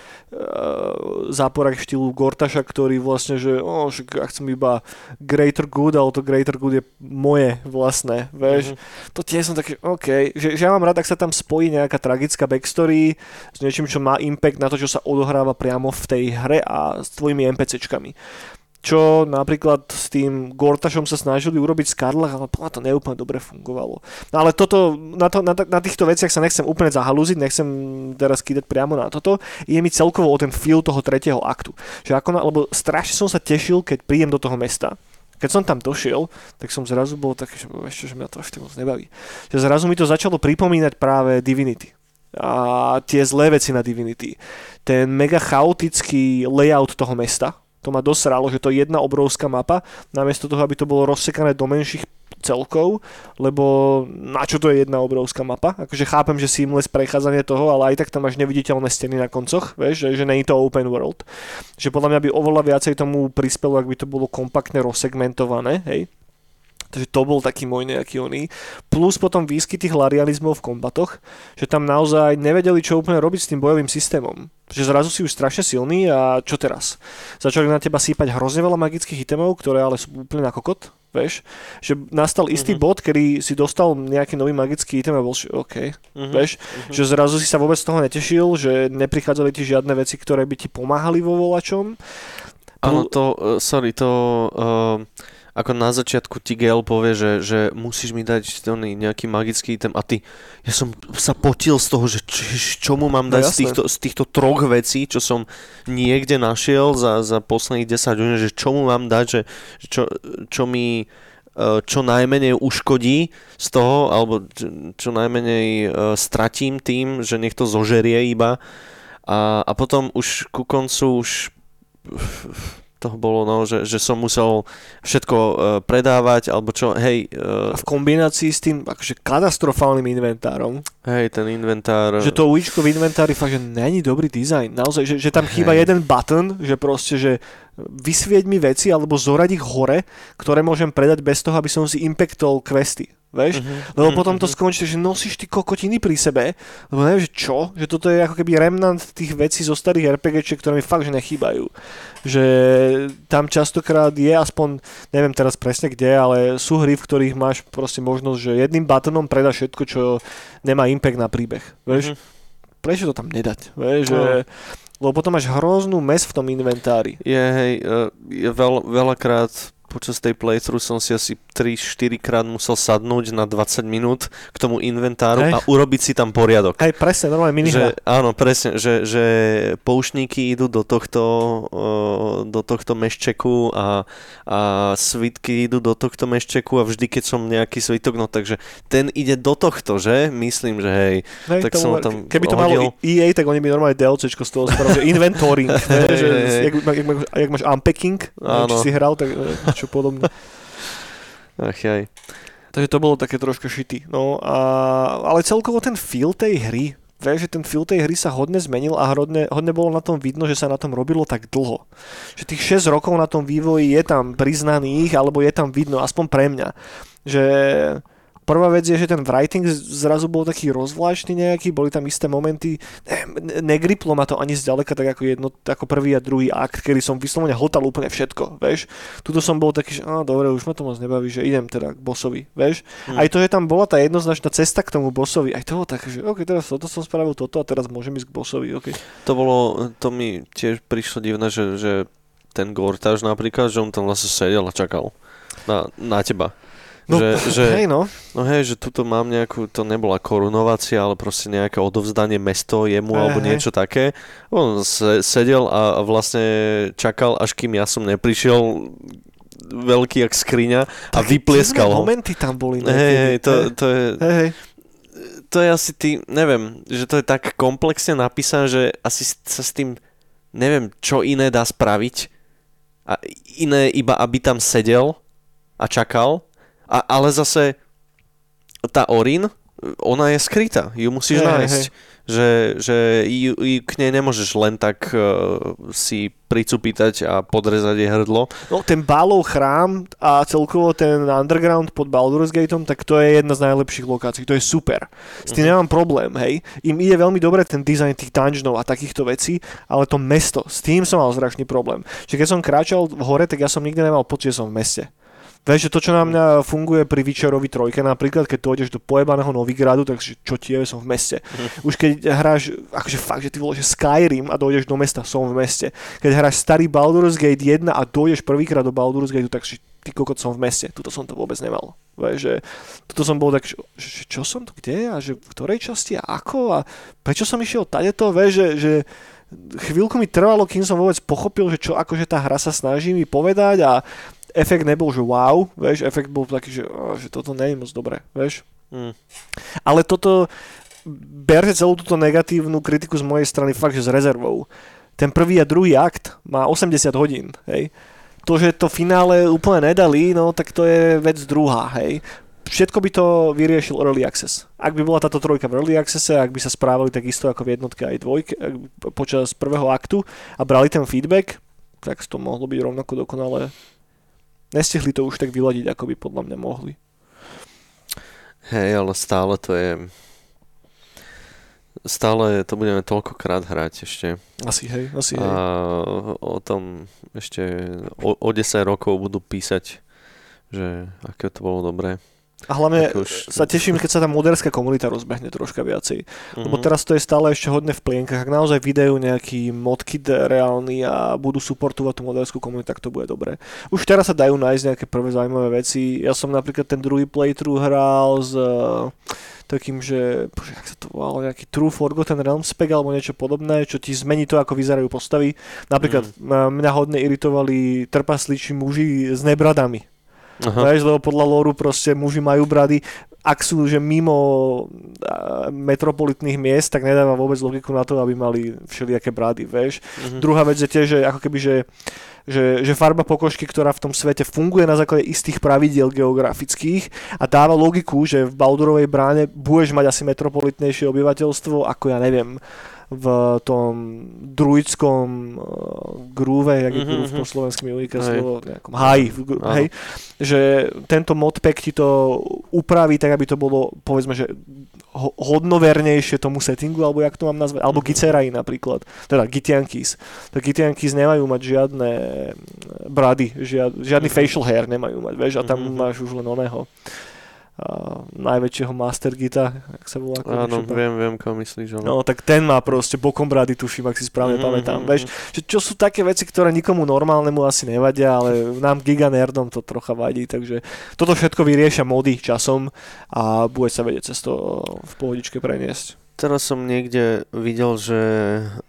[SPEAKER 1] záporak štýlu Gortaša, ktorý vlastne, že oh, že ja chcem iba greater good, ale to greater good je moje vlastné, vieš. Uh-huh. To tiež som taký, OK, že, že ja mám rád, ak sa tam spojí nejaká tragická backstory s niečím, čo má impact na to, čo sa odohráva priamo v tej hre a s tvojimi NPCčkami čo napríklad s tým Gortašom sa snažili urobiť z Karlach, ale to neúplne dobre fungovalo. No ale toto, na, to, na, na týchto veciach sa nechcem úplne zahalúziť, nechcem teraz kýdať priamo na toto. Je mi celkovo o ten feel toho tretieho aktu. Že ako na, lebo strašne som sa tešil, keď príjem do toho mesta. Keď som tam došiel, tak som zrazu bol taký, že ešte, že mňa to tak moc nebaví. Že zrazu mi to začalo pripomínať práve Divinity a tie zlé veci na Divinity. Ten mega chaotický layout toho mesta, to ma dosralo, že to je jedna obrovská mapa, namiesto toho, aby to bolo rozsekané do menších celkov, lebo na čo to je jedna obrovská mapa? Akože chápem, že seamless prechádzanie toho, ale aj tak tam máš neviditeľné steny na koncoch, vieš, že, že není to open world. Že podľa mňa by oveľa viacej tomu prispelo, ak by to bolo kompaktne rozsegmentované, hej, Takže to bol taký môj nejaký oný. Plus potom výsky tých larianizmov v kombatoch, že tam naozaj nevedeli, čo úplne robiť s tým bojovým systémom. Že zrazu si už strašne silný a čo teraz? Začali na teba sípať hrozne veľa magických itemov, ktoré ale sú úplne na kokot, vieš? Že nastal istý mm-hmm. bod, kedy si dostal nejaký nový magický item a bol, že OK, mm-hmm. vieš? Mm-hmm. Že zrazu si sa vôbec z toho netešil, že neprichádzali ti žiadne veci, ktoré by ti pomáhali vo volačom.
[SPEAKER 2] Áno, to, uh, sorry, to... Uh ako na začiatku ti Gale povie, že, že musíš mi dať nejaký magický item a ty, ja som sa potil z toho, že č, čo mu mám no dať no, z, týchto, z týchto troch vecí, čo som niekde našiel za, za posledných 10 hodín, že čo mu mám dať, že čo, čo mi e, čo najmenej uškodí z toho, alebo čo najmenej e, stratím tým, že niekto zožerie iba. A, a potom už ku koncu už toho bolo, no, že, že som musel všetko uh, predávať, alebo čo, hej.
[SPEAKER 1] Uh, a v kombinácii s tým akože katastrofálnym inventárom.
[SPEAKER 2] Hej, ten inventár.
[SPEAKER 1] Že to uličko v inventári fakt, že není dobrý dizajn. Naozaj, že, že tam hej. chýba jeden button, že proste, že vysvieť mi veci alebo zoradiť ich hore, ktoré môžem predať bez toho, aby som si impactol questy. Vieš? Uh-huh. Lebo uh-huh. potom to mhm. skončí, že nosíš ty kokotiny pri sebe, lebo neviem, že čo? Že toto je ako keby remnant tých vecí zo starých RPGčiek, ktoré mi fakt, že nechýbajú. Že tam častokrát je aspoň, neviem teraz presne kde, ale sú hry, v ktorých máš proste možnosť, že jedným buttonom predáš všetko, čo nemá impact na príbeh. Vieš? Uh-huh. Prečo to tam nedať? Vieš? Že, lebo potom máš hroznú mes v tom inventári.
[SPEAKER 2] Je, hej, je veľ, veľakrát počas tej playthrough som si asi 3-4 krát musel sadnúť na 20 minút k tomu inventáru Hej. a urobiť si tam poriadok.
[SPEAKER 1] Hej, presne, normálne minihra.
[SPEAKER 2] Že, áno, presne, že, že poušníky idú do tohto, do tohto meščeku a, a svitky idú do tohto meščeku a vždy, keď som nejaký svitok, no takže ten ide do tohto, že? Myslím, že hej. hej tak som tam
[SPEAKER 1] Keby to hodil. malo EA, tak oni by normálne DLCčko z toho spravili, inventoring, že. Jak, jak, máš unpacking, či si hral, tak niečo podobné.
[SPEAKER 2] Ach jaj.
[SPEAKER 1] Takže to bolo také trošku šity. No a, ale celkovo ten feel tej hry, vieš, že ten feel tej hry sa hodne zmenil a hodne, hodne bolo na tom vidno, že sa na tom robilo tak dlho. Že tých 6 rokov na tom vývoji je tam priznaných, alebo je tam vidno, aspoň pre mňa. Že Prvá vec je, že ten writing zrazu bol taký rozvláštny nejaký, boli tam isté momenty, ne, negriplo ma to ani zďaleka tak ako, jedno, ako prvý a druhý akt, kedy som vyslovene hotal úplne všetko, vieš. Tuto som bol taký, že á, dobre, už ma to moc nebaví, že idem teda k bossovi, vieš. Hmm. Aj to, že tam bola tá jednoznačná cesta k tomu bossovi, aj to bolo také, že ok, teraz toto som spravil toto a teraz môžem ísť k bossovi, ok.
[SPEAKER 2] To bolo, to mi tiež prišlo divné, že, že ten Gortáž napríklad, že on tam vlastne sedel a čakal na, na teba.
[SPEAKER 1] No,
[SPEAKER 2] že, že,
[SPEAKER 1] hej no.
[SPEAKER 2] no hej, že tuto mám nejakú, to nebola korunovácia, ale proste nejaké odovzdanie mesto jemu
[SPEAKER 1] Hej,
[SPEAKER 2] alebo
[SPEAKER 1] hej.
[SPEAKER 2] niečo také. On se, sedel a, vlastne čakal, až kým ja som neprišiel veľký jak skriňa a
[SPEAKER 1] Také
[SPEAKER 2] vyplieskal ho.
[SPEAKER 1] momenty tam boli.
[SPEAKER 2] Hej, hej, to, to je,
[SPEAKER 1] hej, hej.
[SPEAKER 2] to je asi tý, neviem, že to je tak komplexne napísané, že asi sa s tým, neviem, čo iné dá spraviť. A iné iba, aby tam sedel a čakal. A, ale zase tá Orin, ona je skrytá, ju musíš
[SPEAKER 1] Hej, hej,
[SPEAKER 2] nájsť. Že, že ju, ju k nej nemôžeš len tak uh, si pricupítať a podrezať jej hrdlo.
[SPEAKER 1] No ten Bálov chrám a celkovo ten underground pod Baldur's Gateom, tak to je jedna z najlepších lokácií, to je super. S tým
[SPEAKER 2] Mhm.
[SPEAKER 1] nemám problém, hej. Im ide veľmi dobre ten dizajn tých dungeonov a takýchto vecí, ale to mesto, s tým som mal strašný problém. Že keď som kráčal v hore, tak ja som nikdy nemal pocit, že som v meste. Vieš, že to, čo na mňa funguje pri Witcherovi trojke, napríklad, keď dojdeš do pojebaného Novigradu, tak čo ti je, som v meste. Už keď hráš, akože fakt, že ty vole, že Skyrim a dojdeš do mesta, som v meste. Keď hráš starý Baldur's Gate 1 a dojdeš prvýkrát do Baldur's Gate, tak že ty kokot som v meste. Tuto som to vôbec nemal. Vieš, že tuto som bol tak, že, že čo som tu, kde a že v ktorej časti a ako a prečo som išiel tadeto, vieš, že, že chvíľku mi trvalo, kým som vôbec pochopil, že čo akože tá hra sa snaží mi povedať a efekt nebol, že wow, vieš, efekt bol taký, že, oh, že toto nie je moc dobré, vieš.
[SPEAKER 2] Mm.
[SPEAKER 1] Ale toto, berte celú túto negatívnu kritiku z mojej strany fakt, že s rezervou. Ten prvý a druhý akt má 80 hodín, hej. To, že to finále úplne nedali, no tak to je vec druhá, hej. Všetko by to vyriešil Early Access. Ak by bola táto trojka v Early Accesse, ak by sa správali tak isto ako v jednotke aj dvojke počas prvého aktu a brali ten feedback, tak to mohlo byť rovnako dokonale. Nestihli to už tak vyladiť, ako by podľa mňa mohli.
[SPEAKER 2] Hej, ale stále to je... Stále to budeme toľkokrát hrať ešte.
[SPEAKER 1] Asi hej, asi
[SPEAKER 2] A
[SPEAKER 1] hej.
[SPEAKER 2] o tom ešte o, o 10 rokov budú písať, že aké to bolo dobré.
[SPEAKER 1] A hlavne
[SPEAKER 2] už-
[SPEAKER 1] sa teším, keď sa tá moderská komunita rozbehne troška viacej. Lebo
[SPEAKER 2] Mhm.
[SPEAKER 1] teraz to je stále ešte hodne v plienkach. Ak naozaj vydajú nejaký modkit reálny a budú suportovať tú moderskú komunitu, tak to bude dobré. Už teraz sa dajú nájsť nejaké prvé zaujímavé veci. Ja som napríklad ten druhý playthrough hral s eh, takým, že, bože, jak sa to volalo, nejaký True Forgotten Realms pack alebo niečo podobné, čo ti zmení to, ako vyzerajú postavy. Napríklad mm. mňa hodne iritovali trpasliči muži s nebradami.
[SPEAKER 2] Aha.
[SPEAKER 1] Vieš, lebo podľa lóru proste muži majú brady. Ak sú že mimo metropolitných miest, tak nedáva vôbec logiku na to, aby mali všelijaké brady, vieš.
[SPEAKER 2] Mhm.
[SPEAKER 1] Druhá vec je tiež, že ako keby, že, že, že farba pokožky, ktorá v tom svete funguje na základe istých pravidiel geografických a dáva logiku, že v Baldurovej bráne budeš mať asi metropolitnejšie obyvateľstvo, ako ja neviem, v tom druidskom uh, grúve, jak je
[SPEAKER 2] Mhm,
[SPEAKER 1] grúv
[SPEAKER 2] mhm.
[SPEAKER 1] po slovensky mi uniká slovo, nejakom haji, v gru-
[SPEAKER 2] Áno.
[SPEAKER 1] hej, že tento modpack ti to upraví tak, aby to bolo, povedzme, že ho- hodnovernejšie tomu settingu, alebo jak to mám nazvať, alebo
[SPEAKER 2] Mhm.
[SPEAKER 1] Gitserai napríklad, teda Gitiankis. Tak Gitiankis nemajú mať žiadne brady, žiad, žiadny
[SPEAKER 2] Mhm.
[SPEAKER 1] facial hair nemajú mať, vieš, a tam
[SPEAKER 2] Mhm.
[SPEAKER 1] máš už len oného a najväčšieho Master Gita, ak sa volá.
[SPEAKER 2] Áno,
[SPEAKER 1] konečne.
[SPEAKER 2] viem, viem, koho myslíš. Ale...
[SPEAKER 1] No, tak ten má proste bokom brady, tuším, ak si správne
[SPEAKER 2] Mhm,
[SPEAKER 1] pamätám.
[SPEAKER 2] mhm,
[SPEAKER 1] Vieš, že čo sú také veci, ktoré nikomu normálnemu asi nevadia, ale nám giga nerdom to trocha vadí, takže toto všetko vyriešia mody časom a bude sa vedieť cez to v pohodičke preniesť.
[SPEAKER 2] Teraz som niekde videl, že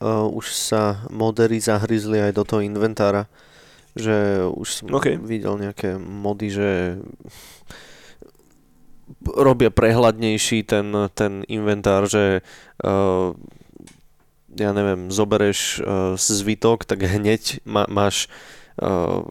[SPEAKER 2] uh, už sa modery zahryzli aj do toho inventára. Že už som
[SPEAKER 1] OK.
[SPEAKER 2] videl nejaké mody, že robia prehľadnejší ten, ten inventár, že uh, ja neviem, zobereš uh, zvitok, tak hneď má, máš uh,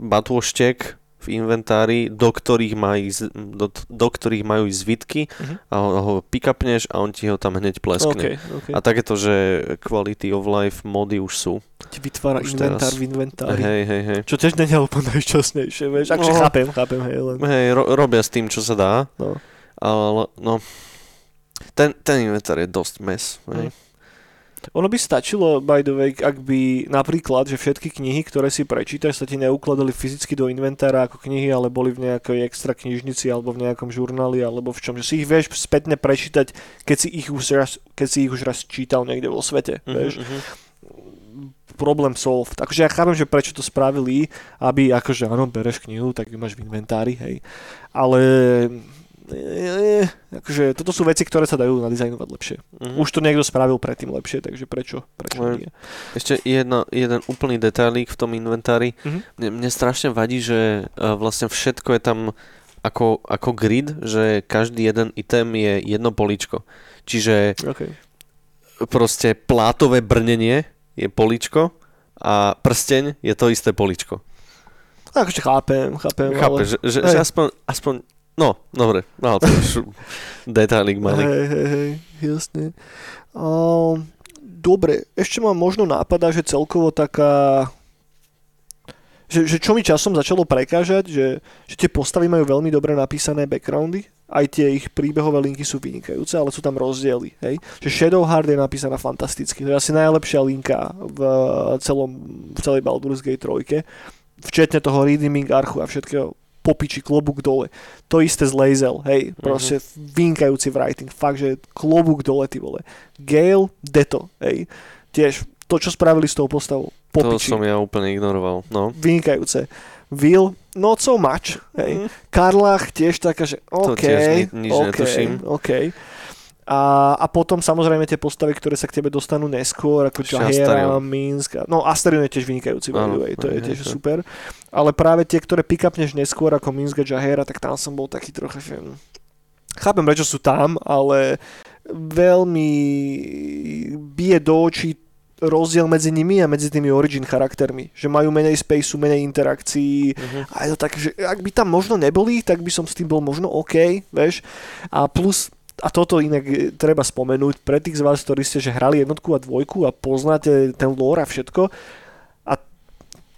[SPEAKER 2] batôštek v inventári, do ktorých, má ísť, do, do ktorých majú ísť zvitky
[SPEAKER 1] Mhm.
[SPEAKER 2] a ho, ho pick-upneš a on ti ho tam hneď pleskne.
[SPEAKER 1] OK, OK.
[SPEAKER 2] A takéto, že quality of life mody už sú.
[SPEAKER 1] Ti vytvára
[SPEAKER 2] už
[SPEAKER 1] inventár
[SPEAKER 2] teraz.
[SPEAKER 1] v inventári.
[SPEAKER 2] Hej, hej, hej.
[SPEAKER 1] Čo tiež je úplne najšťastnejšie, vieš. Akže
[SPEAKER 2] No.
[SPEAKER 1] chápem, chápem, hej, len.
[SPEAKER 2] Hej, ro- robia s tým, čo sa dá,
[SPEAKER 1] No.
[SPEAKER 2] ale no, ten, ten inventár je dosť mes. Hej.
[SPEAKER 1] Mhm. Ono by stačilo, by the way, ak by napríklad, že všetky knihy, ktoré si prečítaš, sa ti neukladali fyzicky do inventára ako knihy, ale boli v nejakej extra knižnici alebo v nejakom žurnáli alebo v čom, že si ich vieš spätne prečítať, keď si ich už raz, keď si ich už raz čítal niekde vo svete,
[SPEAKER 2] Mhm,
[SPEAKER 1] vieš.
[SPEAKER 2] mhm.
[SPEAKER 1] problém solved. Akože ja chápem, že prečo to spravili, aby akože áno, bereš knihu, tak ju máš v inventári, hej. Ale e, akože toto sú veci, ktoré sa dajú nadizajnovať lepšie.
[SPEAKER 2] Mhm.
[SPEAKER 1] Už to niekto spravil predtým lepšie, takže prečo? Prečo
[SPEAKER 2] Len-
[SPEAKER 1] nie?
[SPEAKER 2] Ešte jedno, jeden úplný detailík v tom inventári.
[SPEAKER 1] Mhm.
[SPEAKER 2] Mne, mne strašne vadí, že uh, vlastne všetko je tam ako, ako grid, že každý jeden item je jedno políčko. Čiže
[SPEAKER 1] Okay.
[SPEAKER 2] proste plátové brnenie je políčko a prsteň je to isté políčko.
[SPEAKER 1] Akože chápem, chápem,
[SPEAKER 2] Chápeš, že, že,
[SPEAKER 1] hej.
[SPEAKER 2] že aspoň, aspoň, no, dobre, no to už detailing malý.
[SPEAKER 1] Hej, hej, hej, jasne. Um, dobre, ešte ma možno nápada, že celkovo taká... Že, že čo mi časom začalo prekážať, že, že tie postavy majú veľmi dobre napísané backgroundy, aj tie ich príbehové linky sú vynikajúce, ale sú tam rozdiely. Hej? Že Shadowheart je napísaná fantasticky. To je asi najlepšia linka v celom, v celej Baldur's Gate 3. Včetne toho redeeming archu a všetkého popiči klobúk dole. To isté z Lazel, hej, proste vynikajúci writing, fakt, že klobúk dole, ty vole. Gale, Deto, hej, tiež to, čo spravili s tou postavou,
[SPEAKER 2] To
[SPEAKER 1] popiči,
[SPEAKER 2] som ja úplne ignoroval, no.
[SPEAKER 1] vynikajúce. Will, not so much, hej.
[SPEAKER 2] Mm.
[SPEAKER 1] Karlach tiež taká, že
[SPEAKER 2] To
[SPEAKER 1] OK,
[SPEAKER 2] tiež ni- nič
[SPEAKER 1] OK,
[SPEAKER 2] netuším.
[SPEAKER 1] OK. A, a potom samozrejme tie postavy, ktoré sa k tebe dostanú neskôr, ako Jahera. Minsk. No Astarion je tiež vynikajúci, by the way, to je tiež
[SPEAKER 2] hej.
[SPEAKER 1] super. Ale práve tie, ktoré pick-upneš neskôr ako Minsk a Jahera, tak tam som bol taký trocha, že... Chápem, prečo sú tam, ale veľmi bije do očí rozdiel medzi nimi a medzi tými origin charaktermi. Že majú menej spaceu, menej interakcií,
[SPEAKER 2] Mhm.
[SPEAKER 1] a je to tak, že ak by tam možno neboli, tak by som s tým bol možno OK, vieš. A plus, a toto inak e, treba spomenúť, pre tých z vás, ktorí ste že hrali jednotku a dvojku a poznáte ten lore a všetko, a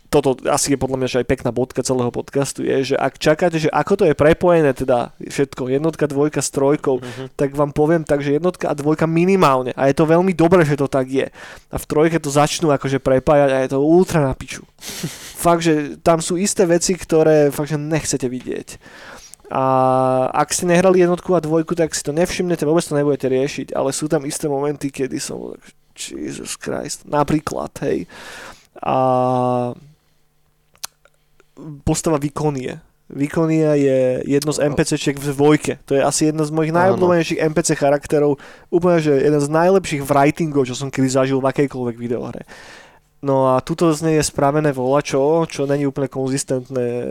[SPEAKER 1] toto asi je podľa mňa že aj pekná bodka celého podcastu, je, že ak čakáte, že ako to je prepojené teda všetko, jednotka, dvojka s trojkou,
[SPEAKER 2] Mhm.
[SPEAKER 1] tak vám poviem tak, že jednotka a dvojka minimálne. A je to veľmi dobré, že to tak je. A v trojke to začnú akože prepájať a je to ultra na piču. fakt, že tam sú isté veci, ktoré fakt, že nechcete vidieť. A ak ste nehrali jednotku a dvojku, tak si to nevšimnete, vôbec to nebudete riešiť, ale sú tam isté momenty, kedy som bol Jesus Christ, napríklad, hej. A postava Vikonie. Vikonia je jedno z NPCčiek v dvojke. To je asi jedna z mojich najobľúbenejších NPC charakterov. Úplne, že jeden z najlepších writingov, čo som kedy zažil v akejkoľvek videohre. No a tuto z nej je spravené volačo, čo není úplne konzistentné e,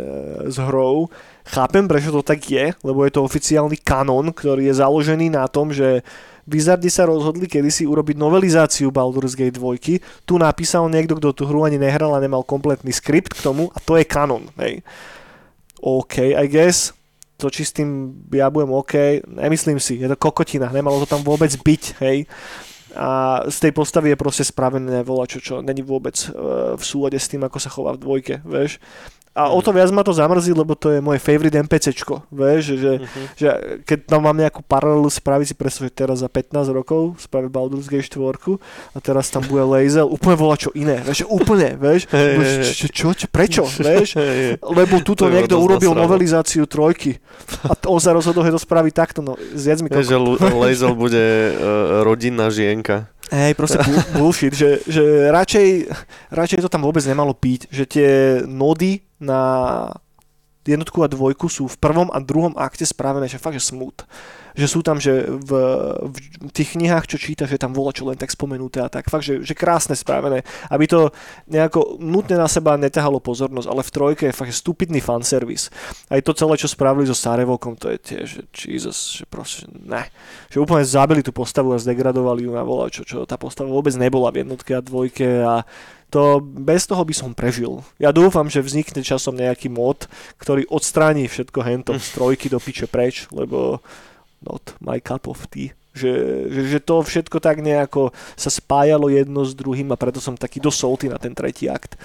[SPEAKER 1] s hrou. Chápem, prečo to tak je, lebo je to oficiálny kanon, ktorý je založený na tom, že Wizardi sa rozhodli kedysi urobiť novelizáciu Baldur's Gate 2. Tu napísal niekto, kto tú hru ani nehral a nemal kompletný skript k tomu a to je kanon. Hej. OK, I guess. To či s tým ja budem OK, nemyslím si, je to kokotina, nemalo to tam vôbec byť, hej. A z tej postavy je proste spravené volačo, čo není vôbec uh, v súlade s tým, ako sa chová v dvojke, vieš. A o to viac ma to zamrzí, lebo to je moje favorite NPCčko, vieš, že,
[SPEAKER 2] Mhm.
[SPEAKER 1] že keď tam mám nejakú paralelu spraviť si predstav, že teraz za 15 rokov spraviť Baldur's Gate 4 a teraz tam bude Lazel, úplne volá čo iné, vieš, že úplne, vieš, Budeš,
[SPEAKER 2] hej, hej.
[SPEAKER 1] čo, čo, čo, prečo, vieš,
[SPEAKER 2] hej.
[SPEAKER 1] lebo tuto niekto urobil
[SPEAKER 2] nasrano.
[SPEAKER 1] novelizáciu trojky a on sa rozhodol, že to spraví takto, no zjedz mi
[SPEAKER 2] Vieš, že
[SPEAKER 1] kokot.
[SPEAKER 2] Lu- Lazel bude uh, rodinná žienka.
[SPEAKER 1] Hej, proste bu- bullshit, že, že radšej, radšej to tam vôbec nemalo byť, že tie nody na jednotku a dvojku sú v prvom a druhom akte spravené, že fakt, že smut. Že sú tam, že v, v tých knihách, čo číta, že tam vola čo len tak spomenuté a tak. Fakt, že, že krásne spravené. Aby to nejako nutne na seba neťahalo pozornosť, ale v trojke je fakt že stupidný fanservice. Aj to celé, čo spravili so Sarevokom, to je tiež, že Jesus, že proste, ne. Že úplne zabili tú postavu a zdegradovali ju na vola, čo, čo tá postava vôbec nebola v jednotke a dvojke a to bez toho by som prežil. Ja dúfam, že vznikne časom nejaký mod, ktorý odstráni všetko hento z trojky do piče preč, lebo not my cup of tea. Že, že, že to všetko tak nejako sa spájalo jedno s druhým a preto som taký dosť salty na ten tretí akt.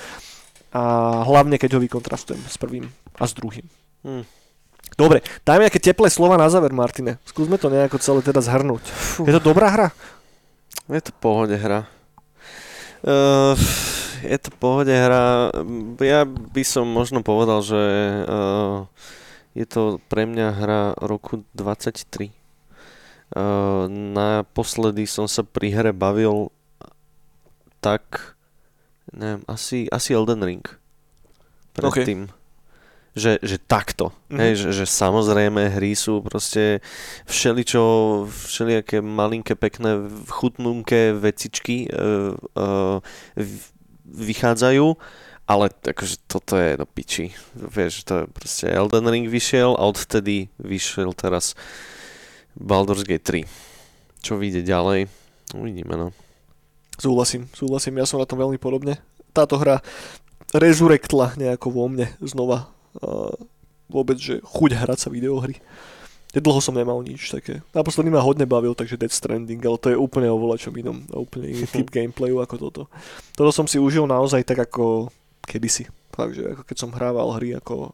[SPEAKER 1] A hlavne, keď ho vykontrastujem s prvým a s druhým.
[SPEAKER 2] Hm.
[SPEAKER 1] Dobre, dajme nejaké teplé slova na záver, Martine. Skúsme to nejako celé teda zhrnúť.
[SPEAKER 2] Fú.
[SPEAKER 1] Je to dobrá hra?
[SPEAKER 2] Je to pohode hra. Uh, je to pohode hra. Ja by som možno povedal, že uh, je to pre mňa hra roku 23. Uh, naposledy som sa pri hre bavil tak neviem, asi, asi Elden Ring. Predtým. Že, že takto.
[SPEAKER 1] Mhm.
[SPEAKER 2] Hej, že, že samozrejme hry sú proste všeličo, všelijaké malinké, pekné, chutnúnke vecičky uh, uh, vychádzajú, ale akože toto je do piči. Vieš, to je proste Elden Ring vyšiel a odtedy vyšiel teraz Baldur's Gate 3. Čo vyjde ďalej? Uvidíme, no.
[SPEAKER 1] Súhlasím, súhlasím, ja som na tom veľmi podobne. Táto hra rezurektla nejako vo mne znova uh, vôbec, že chuť hrať sa videohry. Dlho som nemal nič také. Naposledy ma hodne bavil, takže Death Stranding, ale to je úplne o volačom inom, úplne iný typ gameplayu ako toto. Toto som si užil naozaj tak ako kedysi. Fakt, že ako keď som hrával hry ako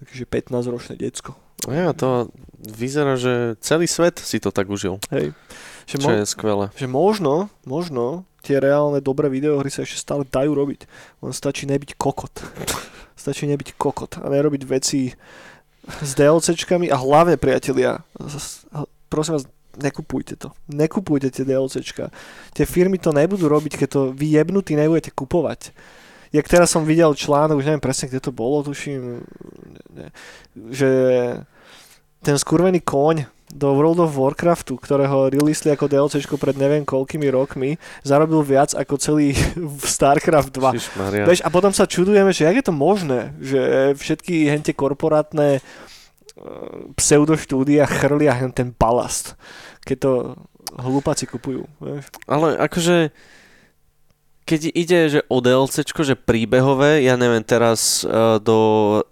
[SPEAKER 1] takže 15-ročné decko.
[SPEAKER 2] Ja, to vyzerá, že celý svet si to tak užil.
[SPEAKER 1] Hej. Že,
[SPEAKER 2] Čo
[SPEAKER 1] mo-
[SPEAKER 2] je skvelé.
[SPEAKER 1] že možno, možno tie reálne dobré videohry sa ešte stále dajú robiť. Len stačí nebyť kokot. stačí nebyť kokot a nerobiť veci s DLCčkami a hlavne priatelia, prosím vás, nekupujte to. Nekupujte tie DLCčka. Tie firmy to nebudú robiť, keď to vy jebnutí nebudete kupovať. Jak teraz som videl článok, už neviem presne, kde to bolo, tuším, ne, že ten skurvený koň do World of Warcraftu, ktorého releasli ako DLCčko pred neviem koľkými rokmi, zarobil viac ako celý StarCraft 2.
[SPEAKER 2] Ježišmaria.
[SPEAKER 1] Vieš, a potom sa čudujeme, že jak je to možné, že všetky hente korporátne e, pseudoštúdia chrlia ten balast, keď to hlupáci kupujú. Vieš.
[SPEAKER 2] Ale akože keď ide že o DLCčko, že príbehové, ja neviem teraz uh, do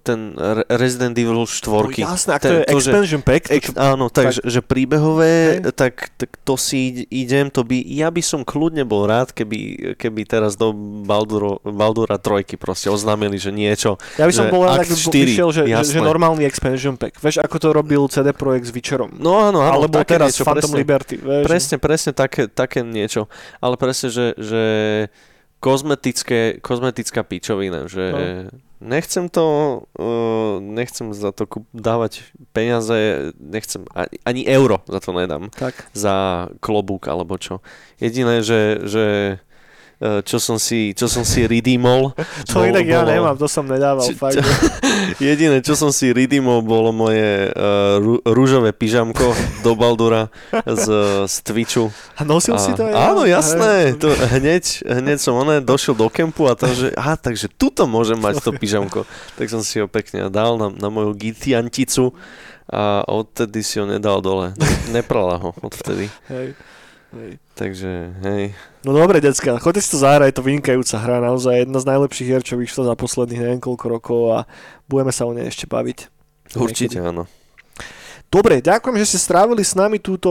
[SPEAKER 2] ten Re- Resident Evil 4.
[SPEAKER 1] No, jasné, ak to
[SPEAKER 2] Ten-
[SPEAKER 1] je
[SPEAKER 2] to, že-
[SPEAKER 1] expansion pack, to,
[SPEAKER 2] Ex, áno, tak, že, že príbehové,
[SPEAKER 1] Hej.
[SPEAKER 2] tak, tak to si id- idem, to by, ja by som kľudne bol rád, keby, keby teraz do Balduro, Baldura 3 proste oznámili, že niečo.
[SPEAKER 1] ja by som
[SPEAKER 2] že
[SPEAKER 1] bol rád, ak by
[SPEAKER 2] 4,
[SPEAKER 1] vyšiel, že, že, že normálny expansion pack. Vieš, ako to robil CD Projekt s Witcherom.
[SPEAKER 2] No áno, áno,
[SPEAKER 1] Alebo teraz
[SPEAKER 2] niečo,
[SPEAKER 1] Phantom
[SPEAKER 2] presne.
[SPEAKER 1] Liberty. Vieš.
[SPEAKER 2] Presne, presne také, také niečo. Ale presne, že, že kozmetické, kozmetická pičovina, že
[SPEAKER 1] No.
[SPEAKER 2] nechcem to, uh, nechcem za to kup- dávať peniaze, nechcem, ani, ani euro za to nedám,
[SPEAKER 1] Tak.
[SPEAKER 2] za klobúk alebo čo. Jediné, že, že čo som si, čo som si redeemol.
[SPEAKER 1] To
[SPEAKER 2] bol-
[SPEAKER 1] inak ja
[SPEAKER 2] bolo-
[SPEAKER 1] nemám, to som nedával.
[SPEAKER 2] Či-
[SPEAKER 1] fakt.
[SPEAKER 2] čo- Jediné, čo som si redeemol, bolo moje uh, rú, rúžové pyžamko do Baldura z, z Twitchu.
[SPEAKER 1] A nosil si to aj?
[SPEAKER 2] Áno, jasné. To, hneď, hneď som oné došiel do kempu a tam, že aha, takže tuto môžem mať to pyžamko. Tak som si ho pekne dal na, na moju gitianticu a odtedy si ho nedal dole. Neprala ho odtedy.
[SPEAKER 1] Hej. Hej.
[SPEAKER 2] Takže, hej.
[SPEAKER 1] No dobre, decka, choďte si to zahrať, je to vynikajúca hra, naozaj jedna z najlepších hier, čo vyšlo za posledných neviem koľko rokov a budeme sa o nej ešte baviť.
[SPEAKER 2] Určite áno.
[SPEAKER 1] Dobre, ďakujem, že ste strávili s nami túto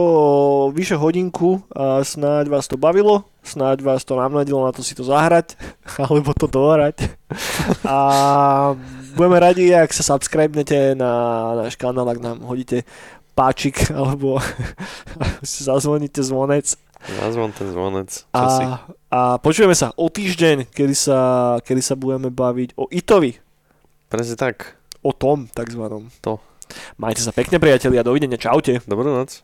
[SPEAKER 1] vyše hodinku a snáď vás to bavilo, snáď vás to namnadilo na to si to zahrať, alebo to dohrať. A budeme radi, ak sa subscribnete na náš kanál, ak nám hodíte páčik, alebo zazvoníte zvonec.
[SPEAKER 2] Nazvom ten zvonec. Čo si?
[SPEAKER 1] A, a počujeme sa o týždeň, kedy sa, kedy sa budeme baviť o Itovi,
[SPEAKER 2] Presne tak.
[SPEAKER 1] o tom takzvanom.
[SPEAKER 2] To.
[SPEAKER 1] Majte sa pekne priatelia, dovidenia, čaute.
[SPEAKER 2] Dobrú noc.